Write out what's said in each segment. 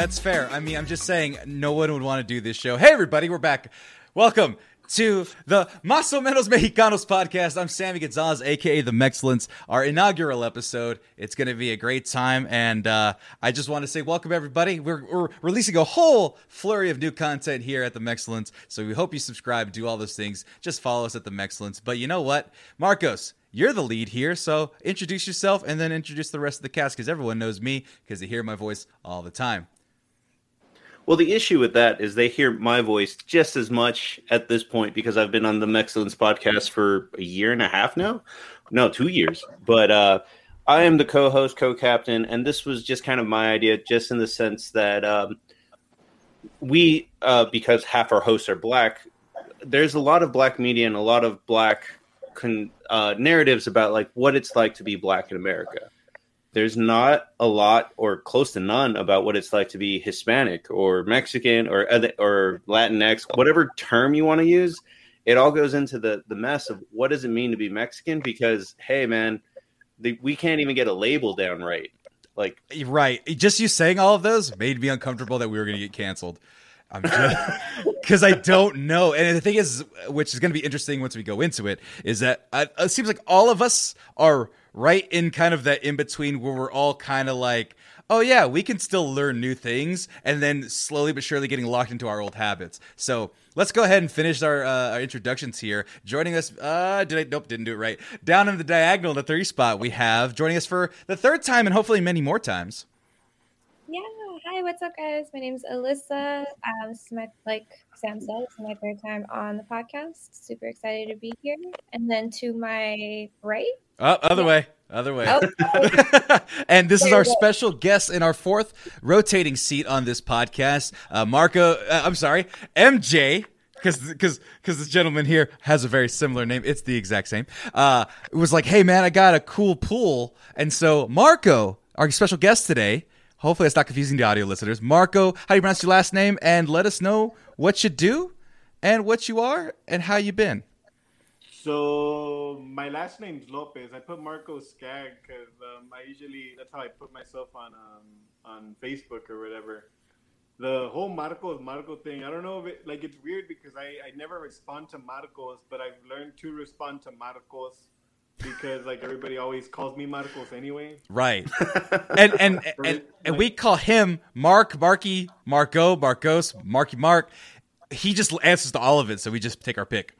That's fair. I mean, I'm just saying no one would want to do this show. Hey, everybody, we're back. Welcome to the Más o Menos Mexicanos podcast. I'm Sammy Gonzalez, aka the Mexcellence, our inaugural episode. It's going to be a great time, and uh, I just want to say welcome, everybody. We're, we're releasing a whole flurry of new content here at the Mexcellence, so we hope you subscribe, do all those things. Just follow us at the Mexcellence. But you know what, Marcos, you're the lead here, so introduce yourself and then introduce the rest of the cast because everyone knows me because they hear my voice all the time. Well, the issue with that is they hear my voice just as much at this point because I've been on the Mexcellence podcast for a year and a half now. No, two years. But uh, I am the co-host, co-captain, and this was just kind of my idea, just in the sense that um, we, uh, because half our hosts are black, there's a lot of black media and a lot of black con- uh, narratives about like what it's like to be black in America there's not a lot or close to none about what it's like to be Hispanic or Mexican or other, or Latinx, whatever term you want to use. It all goes into the the mess of what does it mean to be Mexican? Because hey, man, the, we can't even get a label down right. Like right, just you saying all of those made me uncomfortable that we were going to get canceled. I'm because I don't know. And the thing is, which is going to be interesting once we go into it, is that uh, it seems like all of us are right in kind of that in between where we're all kind of like, oh yeah, we can still learn new things, and then slowly but surely getting locked into our old habits. So let's go ahead and finish our, uh, our introductions here. Joining us, uh, did I? Nope, didn't do it right. Down in the diagonal, the three spot, we have joining us for the third time and hopefully many more times. Yeah. Hi. What's up, guys? My name is Alyssa. Um, this is my like Sam said, it's my third time on the podcast. Super excited to be here. And then to my right. Oh, other yeah. way. Other way. Oh, and this is our special guest in our fourth rotating seat on this podcast, uh, Marco. Uh, I'm sorry, MJ because because because this gentleman here has a very similar name. It's the exact same. Uh, it was like, hey man, I got a cool pool, and so Marco, our special guest today. Hopefully, it's not confusing the audio listeners. Marco, how do you pronounce your last name? And let us know what you do, and what you are, and how you've been. So my last name's Lopez. I put Marco Skag because um, I usually that's how I put myself on um, on Facebook or whatever. The whole Marcos Marco thing. I don't know if it like it's weird because I I never respond to Marcos, but I've learned to respond to Marcos because like everybody always calls me Marcos anyway. Right. and and and, and we call him Mark, Marky, Marco, Marcos, Marky Mark. He just answers to all of it, so we just take our pick.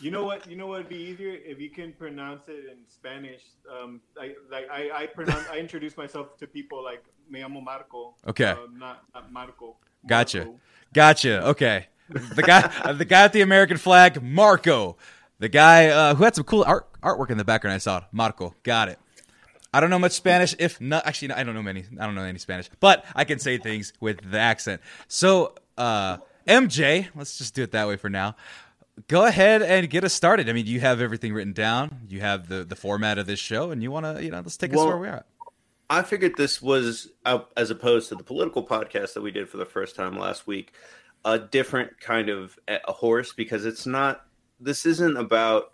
You know what? You know what would be easier if you can pronounce it in Spanish. Um, I like I I pronounce I introduce myself to people like me llamo Marco. Okay. Uh, not, not Marco. Gotcha. Marco. Gotcha. Okay. The guy, the guy with the American flag, Marco. The guy uh, who had some cool art artwork in the background. I saw Marco. Got it. I don't know much Spanish. If not, actually, no, I don't know many. I don't know any Spanish, but I can say things with the accent. So, uh, MJ, let's just do it that way for now go ahead and get us started. I mean, you have everything written down. You have the the format of this show, and you want to, you know, let's take well, us where we're at. I figured this was, uh, as opposed to the political podcast that we did for the first time last week, a different kind of a horse because it's not. This isn't about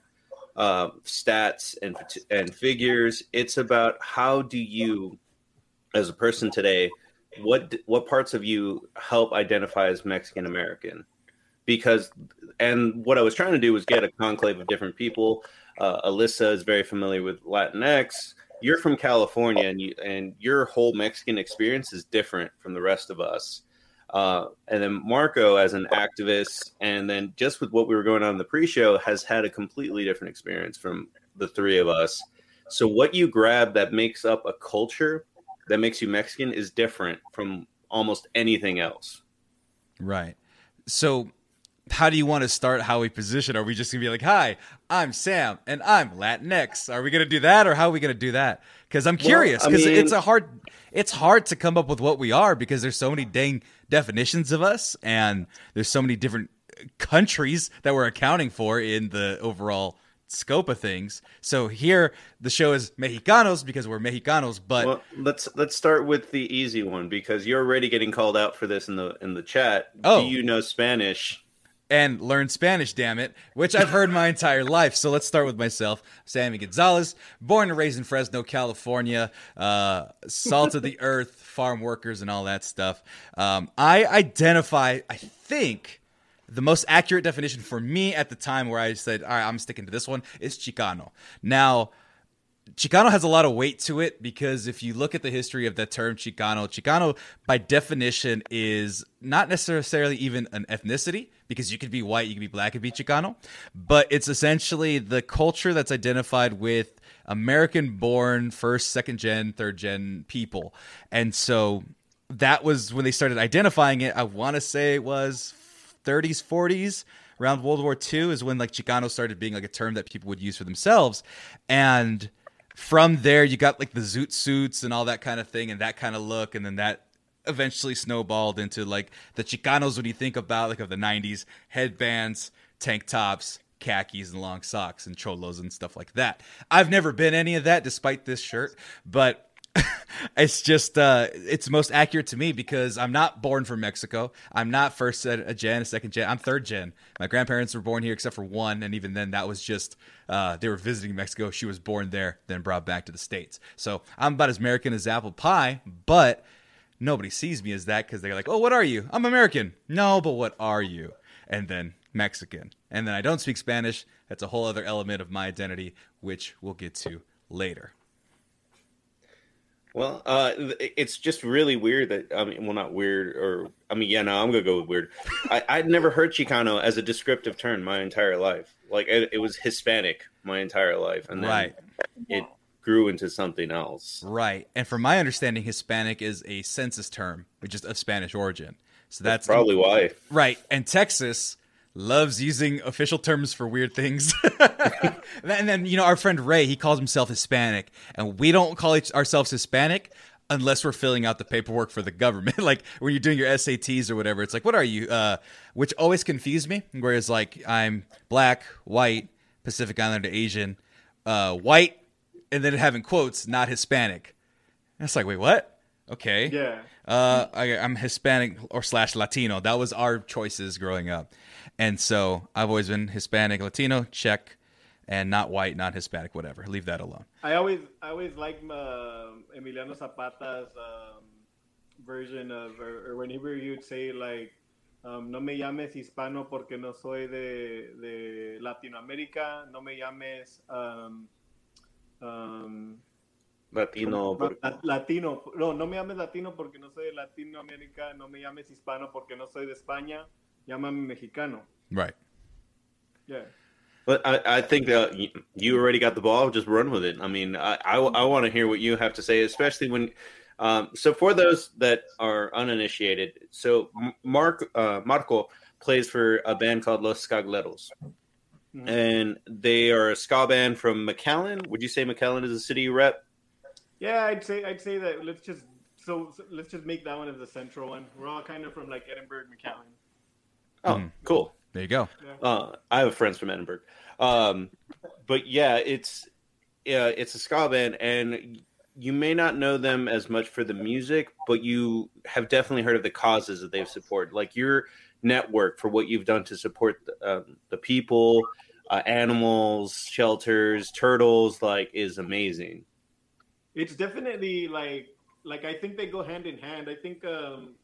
uh, stats and and figures. It's about how do you, as a person today, what what parts of you help identify as Mexican American because and what I was trying to do was get a conclave of different people. Uh, Alyssa is very familiar with Latinx. You're from California, and you and your whole Mexican experience is different from the rest of us. Uh, and then Marco, as an activist, and then just with what we were going on in the pre-show, has had a completely different experience from the three of us. So what you grab that makes up a culture that makes you Mexican is different from almost anything else. Right. So how do you want to start how we position? Are we just gonna be like, "Hi, I'm Sam, and I'm Latinx"? Are we gonna do that, or how are we gonna do that? Because I'm curious. Because well, I mean, it's a hard, it's hard to come up with what we are because there's so many dang definitions of us, and there's so many different countries that we're accounting for in the overall scope of things. So here the show is Mexicanos because we're Mexicanos, but well, let's let's start with the easy one because you're already getting called out for this in the in the chat. Oh. Do you know Spanish? And learn Spanish, damn it, which I've heard my entire life. So let's start with myself. Sammy Gonzalez, born and raised in Fresno, California, uh, salt of the earth, farm workers, and all that stuff. Um, I identify, I think, the most accurate definition for me at the time where I said, all right, I'm sticking to this one is Chicano. Now, Chicano has a lot of weight to it because if you look at the history of the term Chicano, Chicano by definition is not necessarily even an ethnicity because you could be white, you could be black, and be Chicano, but it's essentially the culture that's identified with American born first, second gen, third gen people. And so that was when they started identifying it. I want to say it was 30s, 40s around World War II is when like Chicano started being like a term that people would use for themselves. And from there you got like the zoot suits and all that kind of thing and that kind of look and then that eventually snowballed into like the chicanos when you think about like of the 90s headbands tank tops khakis and long socks and cholos and stuff like that. I've never been any of that despite this shirt but it's just uh, it's most accurate to me because I'm not born from Mexico. I'm not first gen, a second gen. I'm third gen. My grandparents were born here except for one, and even then, that was just uh, they were visiting Mexico. She was born there, then brought back to the states. So I'm about as American as apple pie, but nobody sees me as that because they're like, "Oh, what are you?" I'm American. No, but what are you? And then Mexican, and then I don't speak Spanish. That's a whole other element of my identity, which we'll get to later. Well, uh, it's just really weird that I mean, well, not weird, or I mean, yeah, no, I'm gonna go with weird. I, I'd never heard Chicano as a descriptive term my entire life. Like it, it was Hispanic my entire life, and then right. it grew into something else. Right, and from my understanding, Hispanic is a census term, which is of Spanish origin. So that's, that's probably why. Right, and Texas loves using official terms for weird things. and then, you know, our friend Ray, he calls himself Hispanic, and we don't call each, ourselves Hispanic unless we're filling out the paperwork for the government. like when you're doing your SATs or whatever, it's like, what are you? Uh, which always confused me. Whereas, like, I'm black, white, Pacific Islander, Asian, uh, white, and then having quotes, not Hispanic. And it's like, wait, what? Okay. Yeah. Uh, I, am Hispanic or slash Latino. That was our choices growing up. And so I've always been Hispanic, Latino, check, and not white, not Hispanic, whatever. Leave that alone. I always, I always like uh, Emiliano Zapata's um, version of, or, or, whenever you'd say like, um, "No me llames hispano porque no soy de, de Latinoamérica. No me llames." Um, um Latino. Latino. No, no me llames latino porque no soy de Latinoamérica. No me llames hispano porque no soy de España llámame mexicano. Right. Yeah. But I, I think that you already got the ball. Just run with it. I mean, I, I, I want to hear what you have to say, especially when. Um, so for those that are uninitiated, so Mark uh, Marco plays for a band called Los Skagaleros, mm-hmm. and they are a ska band from McAllen. Would you say McAllen is a city rep? Yeah, I'd say I'd say that. Let's just so, so let's just make that one as the central one. We're all kind of from like Edinburg, McAllen. Oh, mm. cool. There you go. Uh, I have friends from Edinburg, um, but yeah, it's yeah, it's a ska band, and you may not know them as much for the music, but you have definitely heard of the causes that they've supported, like your network for what you've done to support the, um, the people, uh, animals, shelters, turtles. Like, is amazing. It's definitely like like I think they go hand in hand. I think um,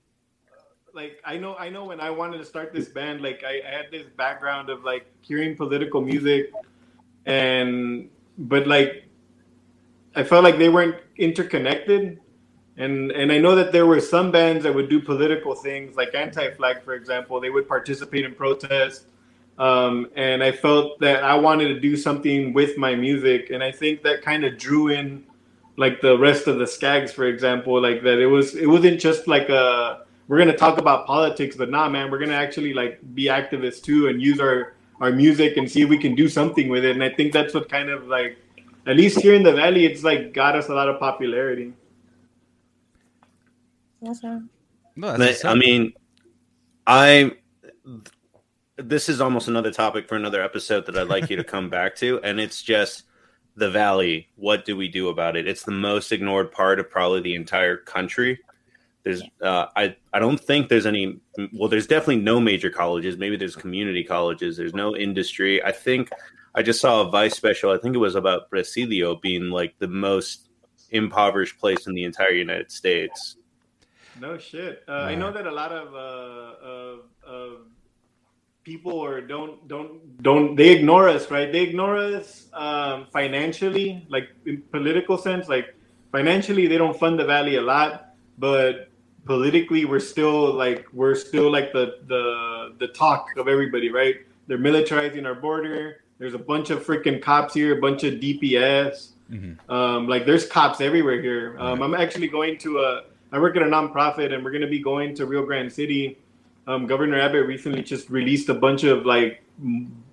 like I know I know when I wanted to start this band, like I, I had this background of like hearing political music, and but like I felt like they weren't interconnected. And and I know that there were some bands that would do political things, like Anti-Flag, for example. They would participate in protests, um, and I felt that I wanted to do something with my music, and I think that kind of drew in, like the rest of the Skags, for example, like that. It was it wasn't just like a we're gonna talk about politics, but nah, man, we're gonna actually like be activists too and use our our music and see if we can do something with it. And I think that's what kind of like, at least here in the valley, it's like got us a lot of popularity. Awesome. No, I mean, I this is almost another topic for another episode that I'd like you to come back to, and it's just the valley. What do we do about it? It's the most ignored part of probably the entire country There's uh, I I don't think there's any. Well, there's definitely no major colleges. Maybe there's community colleges. There's no industry. I think I just saw a Vice special. I think it was about Presidio being like the most impoverished place in the entire United States. No shit. Uh, I know that a lot of uh, of, of people or don't don't don't they ignore us, right? They ignore us um, financially, like in political sense. Like financially, they don't fund the valley a lot, but politically, we're still like we're still like the the the talk of everybody, right? They're militarizing our border. There's a bunch of freaking cops here, a bunch of DPS. Mm-hmm. Um, like there's cops everywhere here. Um, right. I'm actually going to a. I work at a nonprofit, and we're going to be going to Rio Grande City. Um, Governor Abbott recently just released a bunch of like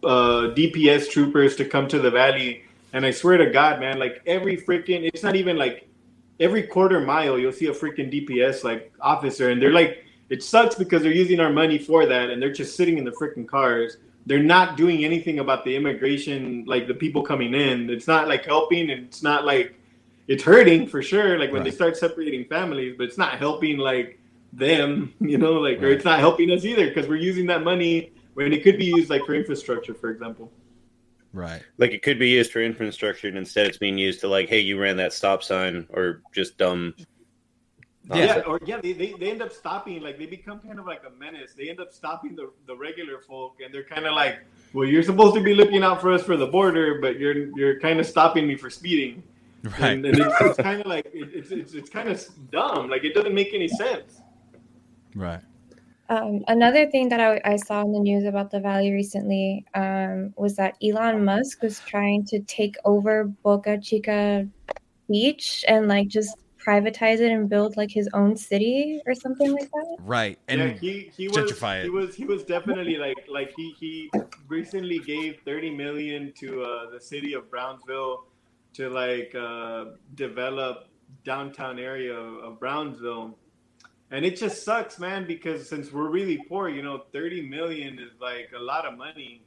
uh, DPS troopers to come to the valley, and I swear to God, man, like every freaking. It's not even like every quarter mile you'll see a freaking DPS like officer, and they're like, it sucks because they're using our money for that, and they're just sitting in the freaking cars they're not doing anything about the immigration, like the people coming in. It's not like helping, and it's not like it's hurting for sure. Like when right. they start separating families, but it's not helping like them, you know, like right. or it's not helping us either because we're using that money when it could be used like for infrastructure, for example. Right. Like it could be used for infrastructure, and instead it's being used to like, hey, you ran that stop sign, or just dumb yeah. yeah, or yeah, they, they, they end up stopping, like they become kind of like a menace. They end up stopping the, the regular folk, and they're kind of like, well, you're supposed to be looking out for us for the border, but you're you're kind of stopping me for speeding. Right. And, and it's, it's kind of like it, it's it's it's kind of dumb. Like it doesn't make any sense. Right. Um, another thing that I, I, saw in the news about the valley recently um, was that Elon Musk was trying to take over Boca Chica Beach and like just privatize it and build like his own city or something like that. Right. And yeah, he, he was he was he was definitely like like he he recently gave 30 million to uh, the city of Brownsville to like uh, develop downtown area of Brownsville. And it just sucks, man, because since we're really poor, you know, 30 million is like a lot of money.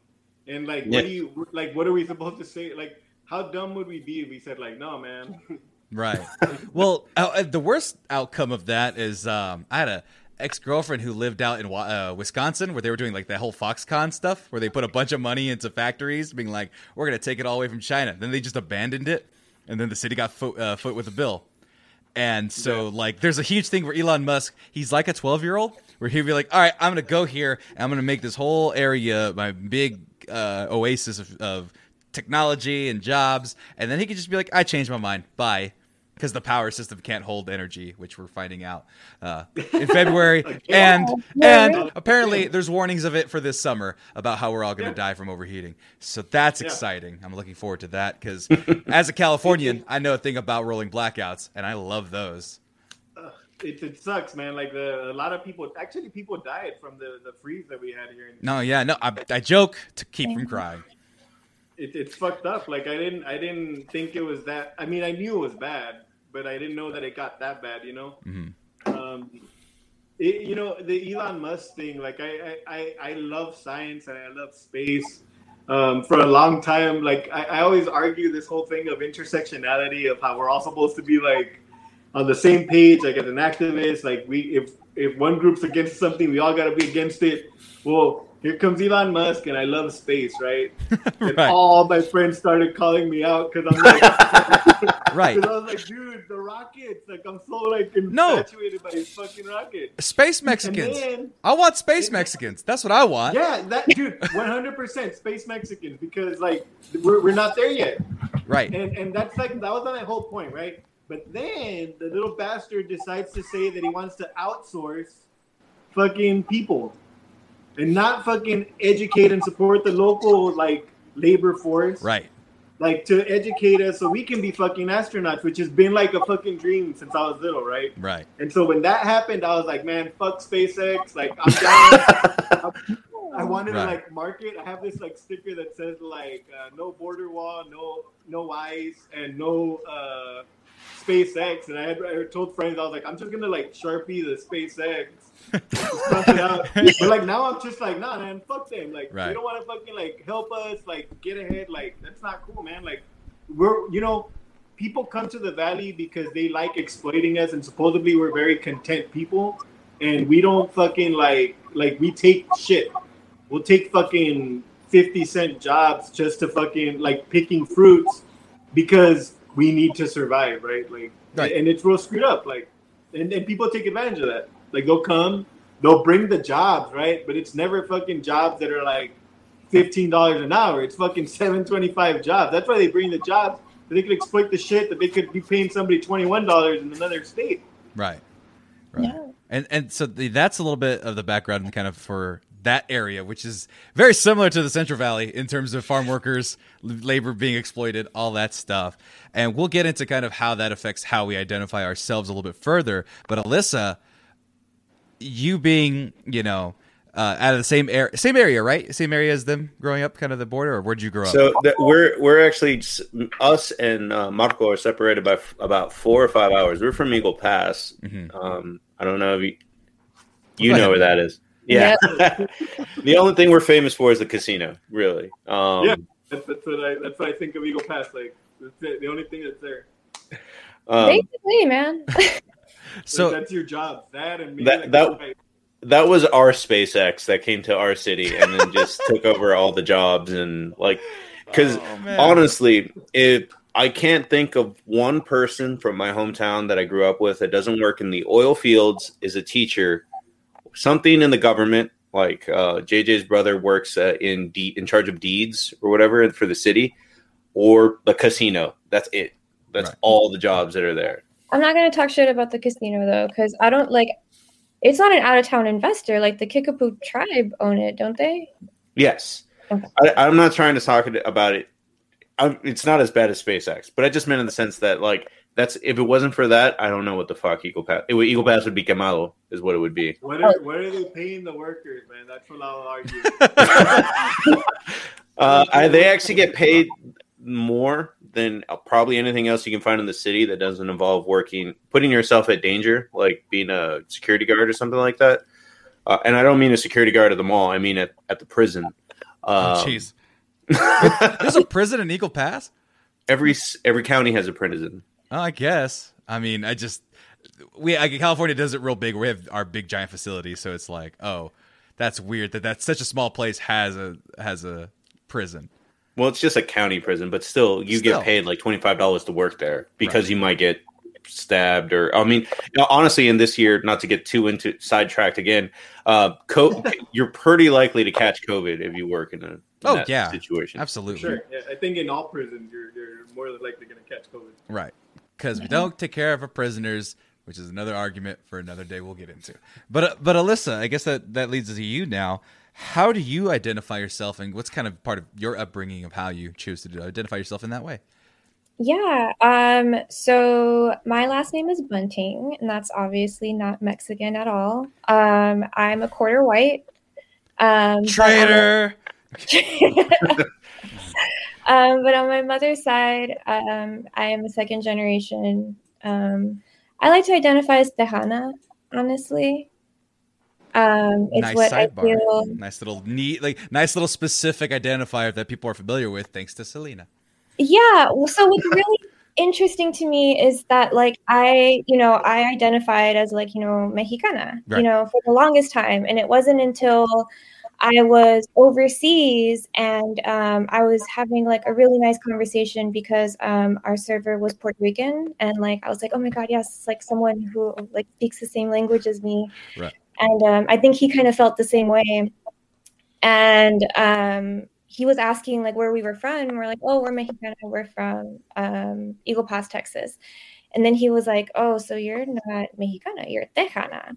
And like yeah. what do you like what are we supposed to say? Like how dumb would we be if we said like, no, man, Right. well, uh, the worst outcome of that is um, I had a ex girlfriend who lived out in uh, Wisconsin where they were doing like the whole Foxconn stuff where they put a bunch of money into factories, being like, we're going to take it all away from China. Then they just abandoned it. And then the city got foot, uh, foot with a bill. And so, yeah. like, there's a huge thing where Elon Musk, he's like a 12 year old, where he'd be like, all right, I'm going to go here and I'm going to make this whole area my big uh, oasis of, of technology and jobs. And then he could just be like, I changed my mind. Bye because the power system can't hold energy, which we're finding out uh, in February. and and apparently there's warnings of it for this summer about how we're all going to yeah. die from overheating. So that's yeah. exciting. I'm looking forward to that because as a Californian, I know a thing about rolling blackouts, and I love those. it, it sucks, man. Like the, a lot of people, actually, people died from the, the freeze that we had here. In- no, yeah, no, I, I joke to keep from crying. It, it's fucked up. Like I didn't, I didn't think it was that. I mean, I knew it was bad, but I didn't know that it got that bad. You know. Mm-hmm. Um, it, you know the Elon Musk thing. Like I, I, I love science and I love space. Um, for a long time, like I, I always argue this whole thing of intersectionality of how we're all supposed to be like on the same page, like as an activist. Like we, if if one group's against something, we all got to be against it. Well, here comes Elon Musk, and I love space, right? And right. all my friends started calling me out because I'm like, right? Because I was like, dude, the rockets, like I'm so like infatuated no. by his fucking rocket. Space Mexicans. Then, I want space Mexicans. That's what I want. Yeah, that dude, 100 percent space Mexicans because like we're, we're not there yet. Right. And and that's like that was my whole point, right? But then the little bastard decides to say that he wants to outsource fucking people and not fucking educate and support the local like labor force. Right. Like to educate us so we can be fucking astronauts, which has been like a fucking dream since I was little, right? Right. And so when that happened, I was like, man, fuck SpaceX. Like I'm down. I wanted right. to like market. I have this like sticker that says like uh, no border wall, no no ice, and no uh, SpaceX. And I had I told friends I was like, I'm just gonna like sharpie the SpaceX but like now I'm just like, nah, man, fuck them. Like right. they don't want to fucking like help us, like get ahead. Like that's not cool, man. Like we're, you know, people come to the valley because they like exploiting us, and supposedly we're very content people, and we don't fucking like like we take shit. We'll take fucking fifty cent jobs just to fucking like picking fruits because we need to survive, right? Like, Right. and it's real screwed up. Like, and, and people take advantage of that. Like, they'll come, they'll bring the jobs, right? But it's never fucking jobs that are like fifteen dollars an hour. It's fucking seven twenty five jobs. That's why they bring the jobs. So they could exploit the shit that they could be paying somebody twenty one dollars in another state. Right. Right. Yeah. And and so the, that's a little bit of the background kind of for that area, which is very similar to the Central Valley in terms of farm workers, labor being exploited, all that stuff. And we'll get into kind of how that affects how we identify ourselves a little bit further. But Alyssa, you being, you know, uh, out of the same area, same area, right? Same area as them growing up, kind of the border, or where'd you grow up? So we're we're actually us and uh, Marco are separated by f- about four or five hours. We're from Eagle Pass. Mhm. Um, I don't know if you you know ahead. where that is. Yeah. the only thing we're famous for is the casino. Really. Um, Yeah. That's, that's what I that's what I think of Eagle Pass. Like, that's it. The only thing that's there. um, Basically, man. So that's your job. That and maybe That- like that- that was our SpaceX that came to our city and then just took over all the jobs and like because Oh, honestly, if I can't think of one person from my hometown that I grew up with that doesn't work in the oil fields, is a teacher, something in the government. Like uh, JJ's brother works uh, in de- in charge of deeds or whatever for the city, or the casino. That's it. That's Right. all the jobs that are there. I'm not gonna talk shit about the casino though, because I don't like. It's not an out of town investor. Like the Kickapoo tribe own it, don't they? Yes, Okay. I, I'm not trying to talk about it. I'm, it's not as bad as SpaceX, but I just meant in the sense that like that's if it wasn't for that, I don't know what the fuck Eagle Pass. It would, Eagle Pass would be Quemado, is what it would be. What are what are they paying the workers, man? That's what I'll argue. Uh, I, they actually get paid more than uh, probably anything else you can find in the city that doesn't involve working, putting yourself at danger, like being a security guard or something like that. Uh, and I don't mean a security guard at the mall. I mean at, at the prison. Oh, Um, jeez. There's a prison in Eagle Pass? every every county has a prison. Oh, I guess. I mean, I just we I, California does it real big. We have our big giant facility, so it's like, oh, that's weird that that's such a small place has a has a prison. Well, it's just a county prison, but still, you Still. get paid like twenty five dollars to work there because you might get stabbed or I mean, you know, honestly, in this year, not to get too into sidetracked again, uh, co- you're pretty likely to catch COVID if you work in a in Oh, that yeah. situation. Absolutely. sure. Yeah, I think in all prisons, you're you're more likely going to catch COVID. Right. Because we don't take care of our prisoners, which is another argument for another day we'll get into. But uh, but Alyssa, I guess that that leads to you now. How do you identify yourself, and what's kind of part of your upbringing of how you choose to do, identify yourself in that way? Yeah. Um. So my last name is Bunting, and that's obviously not Mexican at all. Um. I'm a quarter white. Um. Traitor. um. But on my mother's side, um, I am a second generation. Um. I like to identify as Tejana. Honestly. Um. It's nice what I sidebar. feel. Nice little neat, like nice little specific identifier that people are familiar with, thanks to Selena. Yeah. Well, so what's really interesting to me is that, like, I, you know, I identified as, like, you know, Mexicana, Right. you know, for the longest time. And it wasn't until I was overseas and um, I was having, like, a really nice conversation because um, our server was Puerto Rican. And, like, I was like, oh my God, yes, like someone who, like, speaks the same language as me. Right. And um, I think he kind of felt the same way. And, um, he was asking like where we were from and we're like oh we're mexicana we're from um, eagle pass texas and then he was like oh so you're not mexicana you're tejana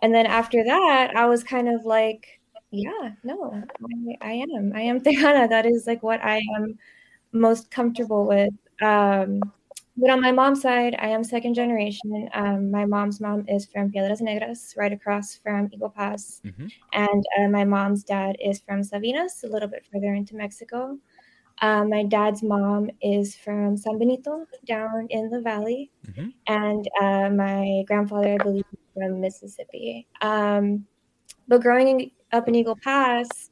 and then after that i was kind of like yeah no i, I am i am tejana that is like what i am most comfortable with um, but on my mom's side i am second generation um, my mom's mom is from piedras negras right across from eagle pass Mhm. and uh, my mom's dad is from Sabinas, a little bit further into Mexico. Um, my dad's mom is from San Benito, down in the valley, Mhm. and uh, my grandfather, I believe, is from Mississippi. Um, but growing up in Eagle Pass,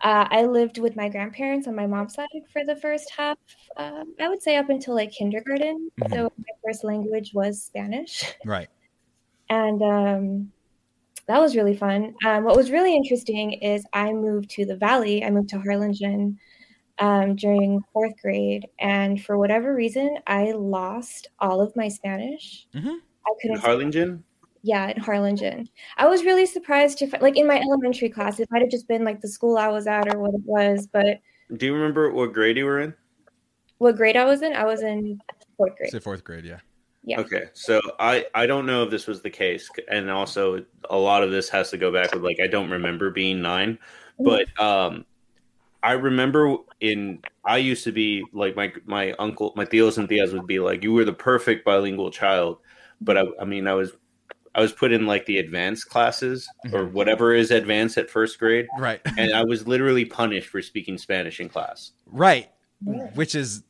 Uh, I lived with my grandparents on my mom's side for the first half. Um, I would say up until like kindergarten. Mhm. So my first language was Spanish, Right. and um, that was really fun. Um, what was really interesting is I moved to the Valley. I moved to Harlingen um, during fourth grade, and for whatever reason, I lost all of my Spanish. Mhm. I couldn't. Harlingen. Yeah, in Harlingen. I was really surprised to fi- like in my elementary class. It might have just been like the school I was at or what it was, but Do you remember what grade you were in? what grade I was in, I was in fourth grade. Say fourth grade. Yeah. Yeah. Okay, so I I don't know if this was the case, and also a lot of this has to go back with like I don't remember being nine, but um, I remember in I used to be like my my uncle my tios and tias would be like you were the perfect bilingual child, but I I mean I was I was put in like the advanced classes or Mhm. whatever is advanced at first grade, Right. and I was literally punished for speaking Spanish in class. Right. Which is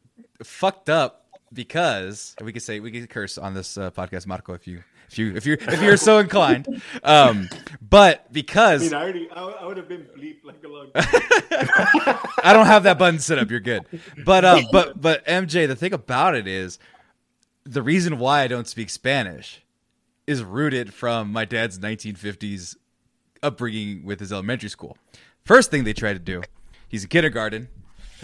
fucked up because we could say we could curse on this uh, podcast, Marco, if you if you if you if you're so inclined. Um, but I because mean, I already, I, I would have been bleeped like a long time. I don't have that button set up. You're good. But um, but but MJ, the thing about it is, the reason why I don't speak Spanish is rooted from my dad's 1950s upbringing with his elementary school. First thing they try to do, he's in kindergarten.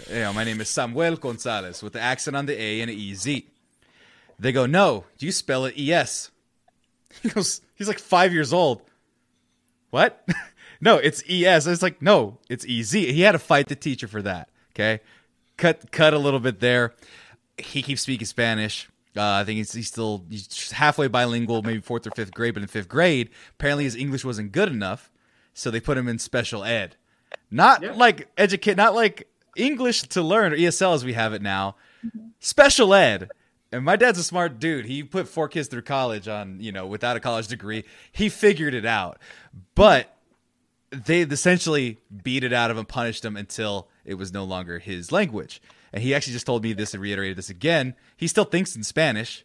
You know, my name is Samuel Gonzalez with the accent on the A and E Z. They go, no, you spell it E S. He goes, he's like five years old. What? no, it's ES. It's like, no, it's EZ. He had to fight the teacher for that. Okay. Cut cut a little bit there. He keeps speaking Spanish. Uh, I think he's, he's still he's halfway bilingual, maybe fourth or fifth grade. But in fifth grade, apparently his English wasn't good enough, so they put him in special ed. Not Yeah. like educate, not like English to learn or ESL as we have it now. Special ed. And my dad's a smart dude. He put four kids through college on, you know, without a college degree. He figured it out. But they essentially beat it out of him, punished him until it was no longer his language. And he actually just told me this and reiterated this again. He still thinks in Spanish,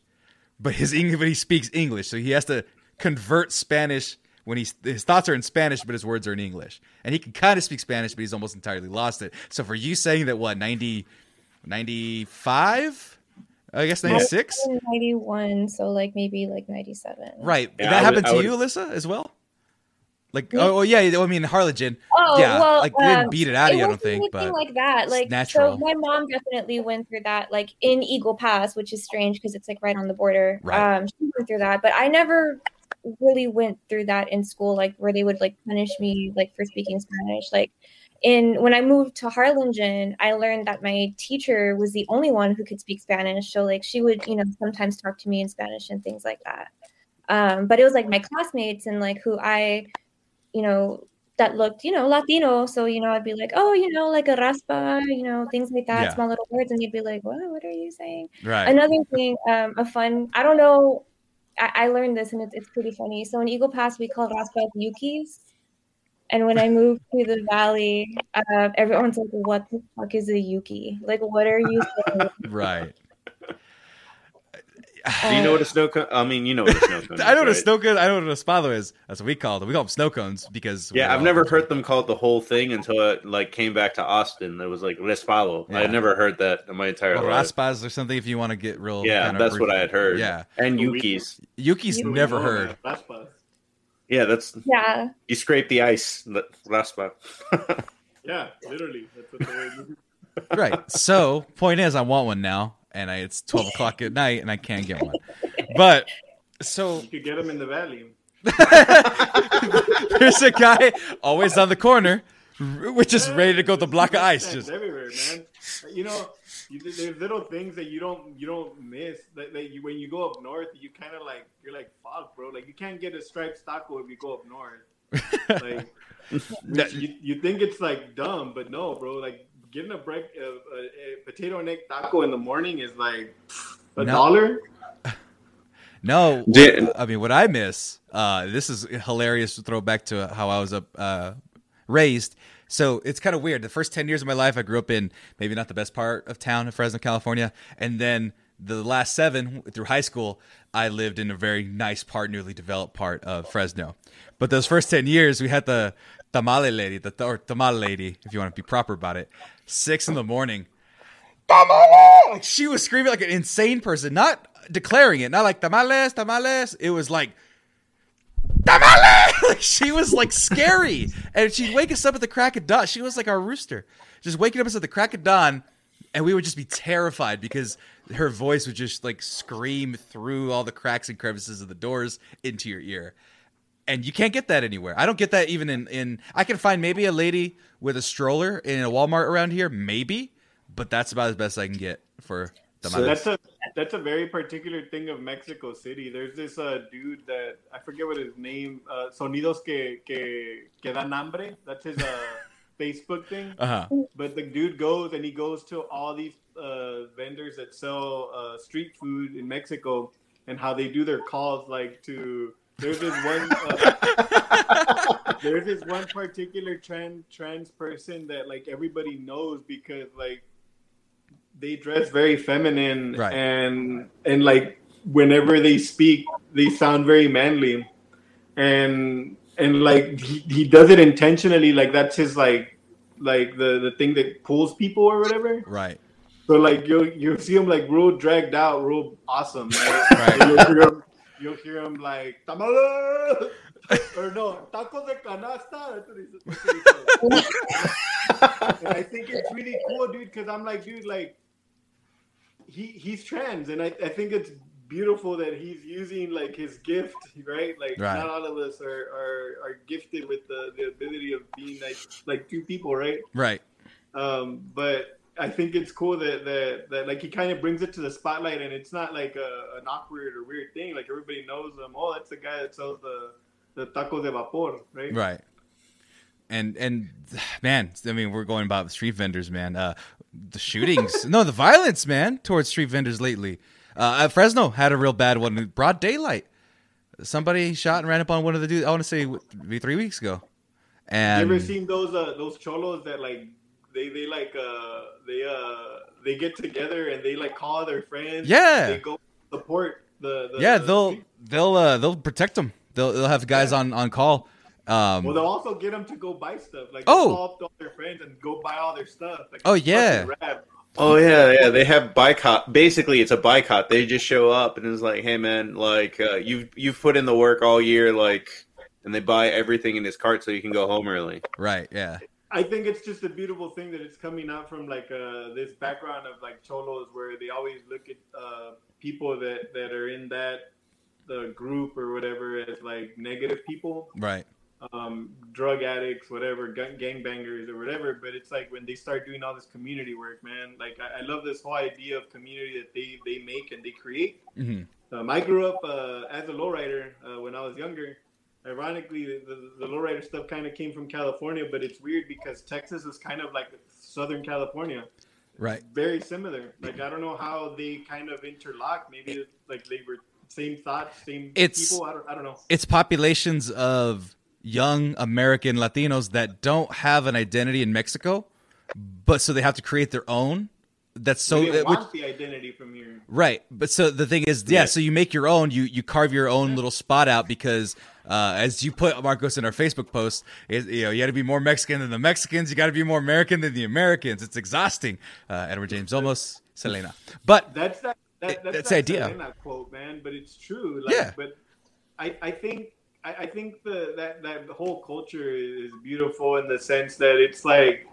but his English, but he speaks English, so he has to convert Spanish when he's his thoughts are in Spanish, but his words are in English. And he can kind of speak Spanish, but he's almost entirely lost it. So for you saying that, what 90, 95? I guess ninety six. I was in 91, so like maybe like 97. Right. Yeah, that I would- happened to would- you, Alyssa, as well. Like, oh, oh, yeah. I mean, Harlingen. Oh, yeah, well, like they didn't um, beat it out of you, I don't think, but like that. Like, natural. so my mom definitely went through that, like in Eagle Pass, which is strange because it's like right on the border. Right. Um, she went through that, but I never really went through that in school, like where they would like punish me like for speaking Spanish. Like, in when I moved to Harlingen, I learned that my teacher was the only one who could speak Spanish. So like she would, you know, sometimes talk to me in Spanish and things like that. Um, but it was like my classmates and like who I, you know, that looked, you know, Latino. So, you know, I'd be like, oh, you know, like a raspa, you know, things like that, Yeah. small little words. And they'd be like, what? What are you saying? right. Another thing, um, a fun, I don't know, I, I learned this and it's, it's pretty funny. So in Eagle Pass, we call raspas yukis. And when I moved to the valley, uh, everyone's like, what the fuck is a yuki? Like, what are you saying? right. Do you know what a uh, snow cone? I mean, you know what a snow cone. I know what a snow cone. I know what a spado is. That's what we call them. We call them snow cones because Yeah, I've never heard them call it the whole thing until it like came back to Austin. It was like respalo. I had never heard that in my entire Or life. raspas or something if you want to get real. Yeah, kind of that's what. I had heard. Yeah, and But Yuki's. Yuki's You never heard. man, Yeah, that's Yeah. you scrape the ice. the Raspa. Yeah, literally. That's what the word right. So point is, I want one now, and I, it's twelve o'clock at night, and I can't get one. But so You could get them in the valley. there's a guy always on the corner, which is ready to go the block of ice. Just everywhere, man. You know, you, there's little things that you don't you don't miss. That, that you, when you go up north, you kind of like you're like fuck, bro. Like you can't get a striped taco if you go up north. Like you, you think it's like dumb, but no, bro. Like getting a break a, a, a potato and egg taco in the morning is like a No. dollar. No, Did- I mean what I miss. Uh, this is hilarious to throw back to how I was up uh, raised. So it's kind of weird. The first ten years of my life, I grew up in maybe not the best part of town in Fresno, California, and then the last seven through high school, I lived in a very nice part, newly developed part of Fresno. But those first 10 years, we had the tamale lady, the or tamale lady, if you want to be proper about it, six in the morning. Tamale! Like she was screaming like an insane person, not declaring it, not like tamales, tamales. It was like, tamale! like she was like scary. and she'd wake us up at the crack of dawn. She was like our rooster, just waking up us at the crack of dawn. And we would just be terrified because her voice would just like scream through all the cracks and crevices of the doors into your ear and you can't get that anywhere. I don't get that even in in. I can find maybe a lady with a stroller in a Walmart around here, maybe, but that's about as best I can get for the. So that's a that's a very particular thing of Mexico City. There's this uh, dude that I forget what his name. Uh, Sonidos que que que dan hambre. That's his uh, Facebook thing. Uh-huh. But the dude goes and he goes to all these uh, vendors that sell uh, street food in Mexico and how they do their calls like to there's this one. Uh, there's this one particular trans trans person that like everybody knows because like they dress very feminine Right. and and like whenever they speak they sound very manly and and like he, he does it intentionally like that's his like like the the thing that pulls people or whatever Right. so like you you see him like real dragged out real awesome right? Right. you'll, hear him, you'll hear him like "Tamale!" or no tacos de canasta That's what he says. That's what he says. and I think it's really cool, dude, because I'm like, dude, like he he's trans, and I, I think it's beautiful that he's using like his gift, right? Like Right. not all of us are, are are gifted with the, the ability of being like like two people, right? Right. Um, but I think it's cool that that, that like he kind of brings it to the spotlight, and it's not like a, an awkward or weird thing. Like everybody knows him. Oh, that's the guy that sells the the tacos de vapor, right? Right. And and man, I mean, we're going about street vendors, man. Uh, the shootings, no, the violence, man, towards street vendors lately. Uh, Fresno had a real bad one in broad daylight. Somebody shot and ran up on one of the dudes. I want to say maybe three weeks ago. You And ever seen those uh, those cholos that like they they like uh they uh they get together and they like call their friends. Yeah. they go support the. the yeah, they'll they'll uh, they'll protect them. They'll they'll have guys on on call. Um, Well, they'll also get them to go buy stuff. Like Oh. call up to all their friends and go buy all their stuff. Like, Oh, yeah. Oh yeah, yeah. They have boycott. Basically, it's a boycott. They just show up and it's like, "Hey, man, like uh, you've you've put in the work all year, like," and they buy everything in his cart so you can go home early. right. Yeah. I think it's just a beautiful thing that it's coming out from like uh, this background of like cholos where they always look at uh, people that that are in that the group or whatever as like negative people. Right. um, drug addicts, whatever, gang gangbangers or whatever. But it's like when they start doing all this community work, man. Like I, I love this whole idea of community that they they make and they create. hmm Um, I grew up uh, as a lowrider uh, when I was younger. Ironically, the, the, lowrider stuff kind of came from California, but it's weird because Texas is kind of like Southern California, Right. very similar. Like I don't know how they kind of interlock. Maybe like they were same thoughts, same It's- people. I don't, I don't know. it's populations of young American Latinos that don't have an identity in Mexico, but so they have to create their own. That's so they uh, want the identity from here. right. But so the thing is, yeah, Yeah. So you make your own. You you carve your own little spot out because, uh, as you put Marcos in our Facebook post, is you know you got to be more Mexican than the Mexicans. You got to be more American than the Americans. It's exhausting. Uh, Edward James Olmos, Selena. But That's that. that that's that's the idea. Selena quote, man. But it's true. Like, Yeah. But I, I think, I, I think the that that whole culture is beautiful in the sense that it's like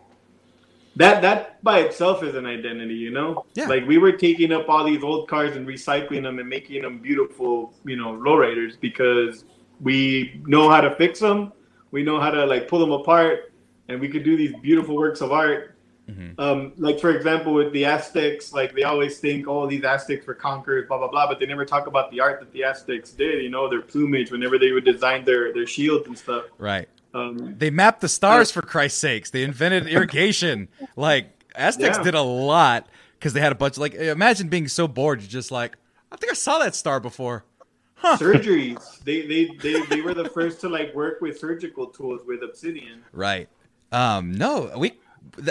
that that by itself is an identity, you know. Yeah. Like we were taking up all these old cars and recycling them and making them beautiful, you know, lowriders because we know how to fix them. We know how to like pull them apart, and we could do these beautiful works of art Mhm. um, like for example with the Aztecs, like they always think, oh, these Aztecs were conquerors," blah blah blah, but they never talk about the art that the Aztecs did. You know, their plumage whenever they would design their their shields and stuff. right. Um, They mapped the stars for Christ's sakes. They invented irrigation. like Aztecs Yeah. did a lot because they had a bunch of like. Imagine being so bored, you're just like, I think I saw that star before. surgeries, they, they they they were the first to like work with surgical tools with obsidian. Right. Um. No. We. th-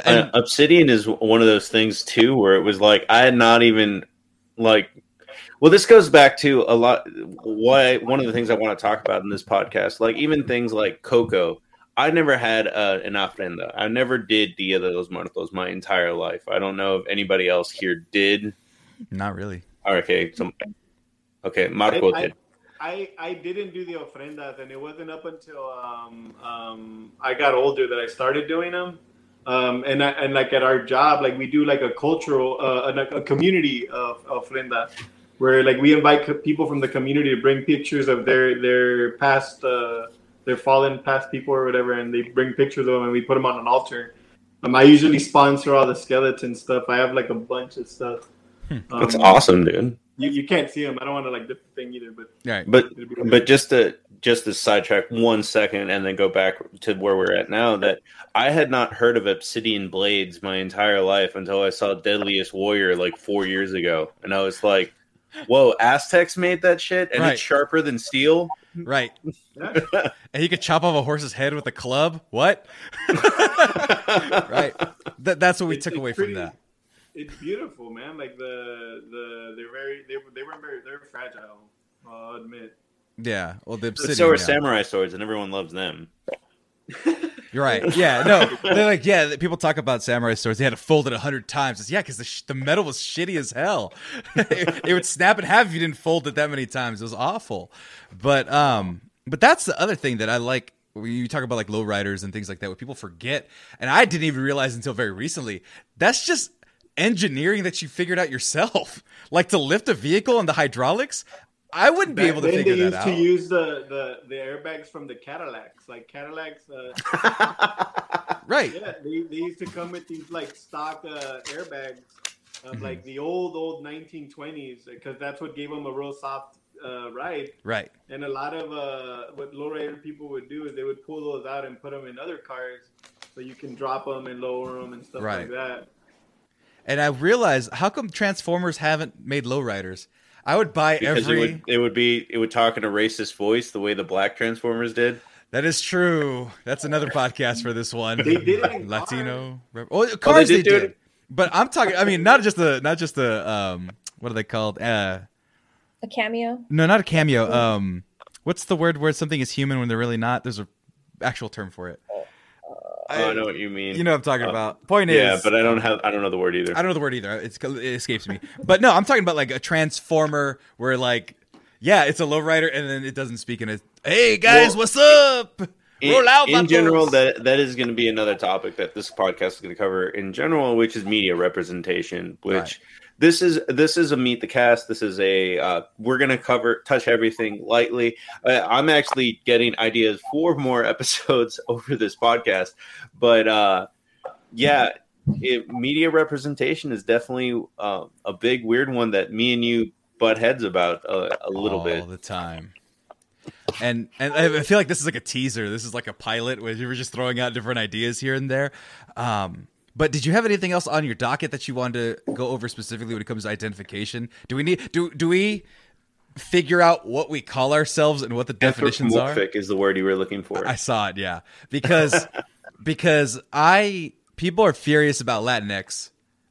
Uh, Obsidian is one of those things too, where it was like I had not even like Well, this goes back to a lot. Why one of the things I want to talk about in this podcast, like even things like cocoa. I never had uh, an ofrenda. I never did Dia de los Muertos my entire life. I don't know if anybody else here did. Not really. Okay, some, okay, Marco I, did. I, I didn't do the ofrendas, and it wasn't up until um, um, I got older that I started doing them. Um, and I, and like at our job, like we do like a cultural, uh, a, a community of ofrenda, where like we invite co- people from the community to bring pictures of their their past, uh, their fallen past people or whatever, and they bring pictures of them, and we put them on an altar. Um, I usually sponsor all the skeleton stuff. I have like a bunch of stuff. Um, That's awesome, dude. You, you can't see them. I don't want to like dip the thing either, but Right. But it'll be good. but just to just to sidetrack one second and then go back to where we're at now that I had not heard of obsidian blades my entire life until I saw Deadliest Warrior like four years ago, and I was like, "Whoa, Aztecs made that shit, and Right. it's sharper than steel." Right. And you could chop off a horse's head with a club. What? right. That, that's what we It's- took it's away pretty- from that. It's beautiful, man. Like the the they're very they they were very they're fragile. I'll admit. Yeah. Well, the But obsidian. so are yeah. samurai swords, and everyone loves them. Right. Yeah. No. They're like, yeah. People talk about samurai swords. They had to fold it a hundred times. It's, yeah, because the, sh- the metal was shitty as hell. it, it would snap in half if you didn't fold it that many times. It was awful. But um, but that's the other thing that I like. When you talk about like lowriders and things like that, what people forget, and I didn't even realize until very recently. That's just engineering that you figured out yourself. Like to lift a vehicle and the hydraulics. I wouldn't be able to figure they that used out. to use the, the the airbags from the Cadillacs. Like Cadillacs, uh, right. yeah, they, they used to come with these like stock uh, airbags of Mm-hmm. like the old old 1920s because that's what gave them a real soft uh, ride. Right. And a lot of uh, what lowrider people would do is they would pull those out and put them in other cars, so you can drop them and lower them and stuff Right. like that. And I realized how come Transformers haven't made lowriders? I would buy Because every. it would it would be it would talk in a racist voice the way the black Transformers did. That is true. That's another podcast for this one. They did it in Latino. rep- Oh, cars did they did. it? But I'm talking. I mean, not just the not just the um. What are they called? Uh, A cameo. no, not a cameo. Um, what's the word where something is human when they're really not? There's a actual term for it. I, know what you mean. You know what I'm talking Uh, about. Point yeah, is, but I don't have I don't know the word either. I don't know the word either. It's it escapes me. But no, I'm talking about like a transformer where like yeah, it's a lowrider and then it doesn't speak and it's hey guys, Well, what's up? in, Roll out, in vatos." general that that is going to be another topic that this podcast is going to cover in general which is media representation which Right. This is this is a meet the cast this is a uh, we're to cover touch everything lightly uh, i'm actually getting ideas for more episodes over this podcast but uh yeah it, media representation is definitely uh, a big weird one that me and you butt heads about a, a little all bit all the time. And and I I feel like this is like a teaser. This is like a pilot where you were just throwing out different ideas here and there. Um, but did you have anything else on your docket that you wanted to go over specifically when it comes to identification? Do we need do do we figure out what we call ourselves and what the definitions are? Anthropomorphic is the word you were looking for I saw it, yeah. Because because I people are furious about Latinx.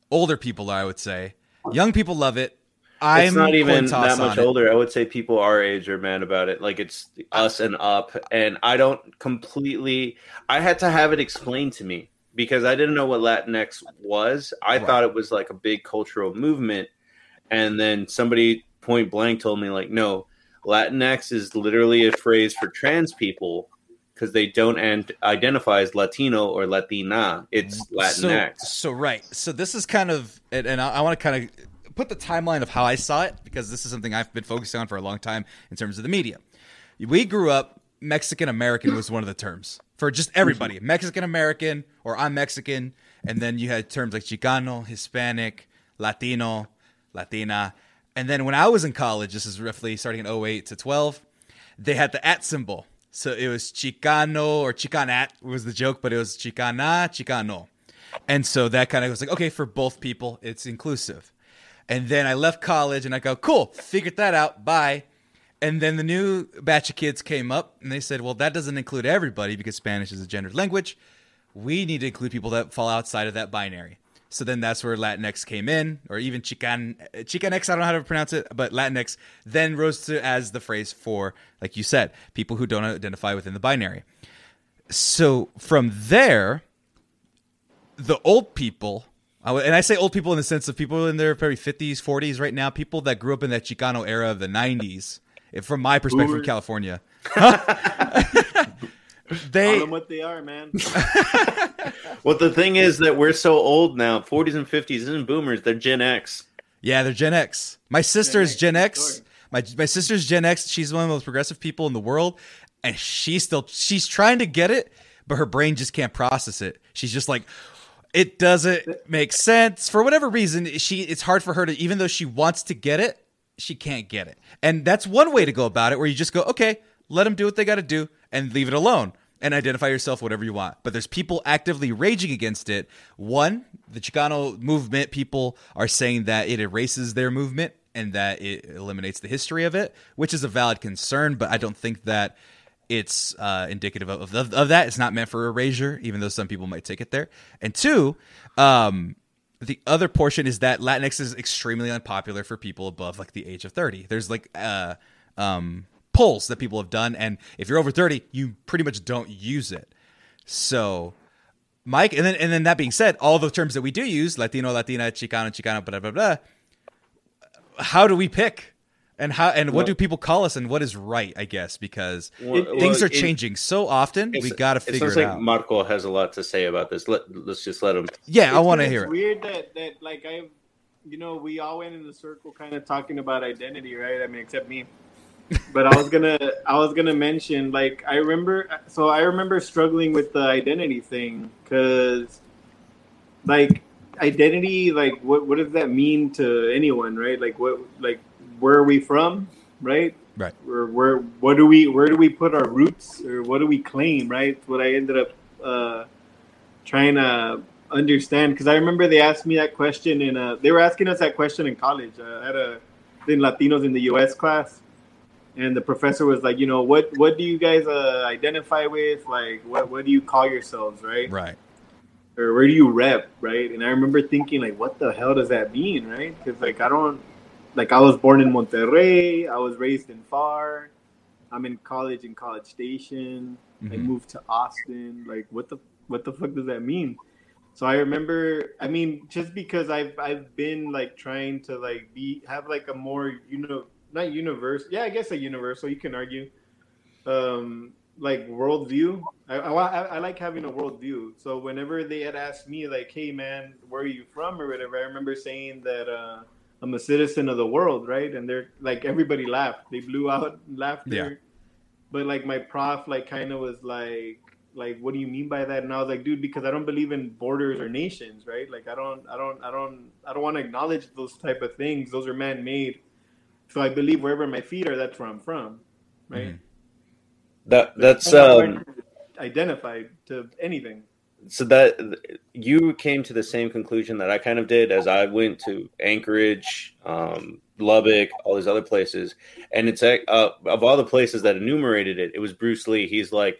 Older people, I would say. Young people love it. I'm it's not even that much it. older. I would say people our age are mad about it. Like it's us and up. And I don't completely. I had to have it explained to me because I didn't know what Latinx was. I Right. thought it was like a big cultural movement, and then somebody point blank told me like, no, Latinx is literally a phrase for trans people because they don't an- identify as Latino or Latina. It's Latinx. So, so right. So this is kind of, and, and I, I want to kind of put the timeline of how I saw it because this is something I've been focusing on for a long time in terms of the media. We grew up Mexican American was one of the terms for just mm-hmm. everybody. Mexican American or I'm Mexican, and then you had terms like Chicano, Hispanic, Latino, Latina, and then when I was in college, this is roughly starting in 08 to 12, they had the at symbol. So it was Chicano or Chicanat was the joke, but it was Chicana, Chicano. And so that kind of was like, okay, for both people, it's inclusive. And then I left college and I go, cool, figured that out. Bye. And then the new batch of kids came up and they said, well, that doesn't include everybody because Spanish is a gendered language. We need to include people that fall outside of that binary. So then that's where Latinx came in, or even Chican uh, Chicanx. I don't know how to pronounce it, but Latinx then rose to as the phrase for, like you said, people who don't identify within the binary. So from there, the old people, and I say old people in the sense of people in their probably fifties, forties right now, people that grew up in that Chicano era of the nineties. From my perspective, from California. they them what they are, man. well, the thing is that we're so old now. 40s and 50s isn't boomers; they're Gen X. Yeah, they're Gen X. My sister's Gen X. Gen X. My my sister's Gen X. She's one of the most progressive people in the world, and she's still she's trying to get it, but her brain just can't process it. She's just like, it doesn't make sense for whatever reason. She it's hard for her to even though she wants to get it, she can't get it, and that's one way to go about it, where you just go, okay, let them do what they got to do and leave it alone and identify yourself whatever you want. But there's people actively raging against it. One, the Chicano movement people are saying that it erases their movement and that it eliminates the history of it, which is a valid concern, but I don't think that it's uh, indicative of, of, of, that. It's not meant for erasure, even though some people might take it there. And two, um, the other portion is that Latinx is extremely unpopular for people above like the age of 30. There's like, uh, um, polls that people have done, and if you're over 30, you pretty much don't use it. So, Mike, and then and then that being said, all the terms that we do use, Latino, Latina, Chicano, Chicano, blah blah blah. How do we pick? And how and what well, do people call us and what is right, I guess, because well, things well, are changing it, so often. We got to figure it, sounds it like Marco has a lot to say about this. Let, let's just let him. Yeah, it's, I want to hear it. Weird that that like I, you know, we all went in the circle, kind of talking about identity, right? I mean, except me but I was gonna I was gonna mention like I remember so I remember struggling with the identity thing because like identity like what what does that mean to anyone right like what like where are we from right right or where what do we where do we put our roots or what do we claim right what I ended up uh, trying to understand because I remember they asked me that question in a they were asking us that question in college uh, I had a in Latinos in the U.S. class and the professor was like, you know, what what do you guys uh, identify with? Like, what what do you call yourselves, right? Right. Or where do you rep, right? And I remember thinking, like, what the hell does that mean, right? Because like I don't, like I was born in Monterrey, I was raised in Pharr, I'm in college in College Station, mm-hmm. I moved to Austin. Like, what the what the fuck does that mean? So I remember, I mean, just because I've I've been like trying to like be have like a more you know not universal. Yeah, I guess a universal. You can argue, um, like worldview. I, I, I like having a worldview. So whenever they had asked me, like, "Hey, man, where are you from?" or whatever, I remember saying that uh, I'm a citizen of the world, right? And they're like, everybody laughed. They blew out laughter. Yeah. But like my prof, like, kind of was like, like what do you mean by that and i was like dude because i don't believe in borders or nations right like i don't i don't i don't i don't want to acknowledge those type of things those are man-made so I believe wherever my feet are, that's where I'm from, right? Mm-hmm. That that's um, identified to anything. So that you came to the same conclusion that I kind of did as I went to Anchorage, um, Lubbock, all these other places, and it's uh, of all the places that enumerated it, it was Bruce Lee. He's like,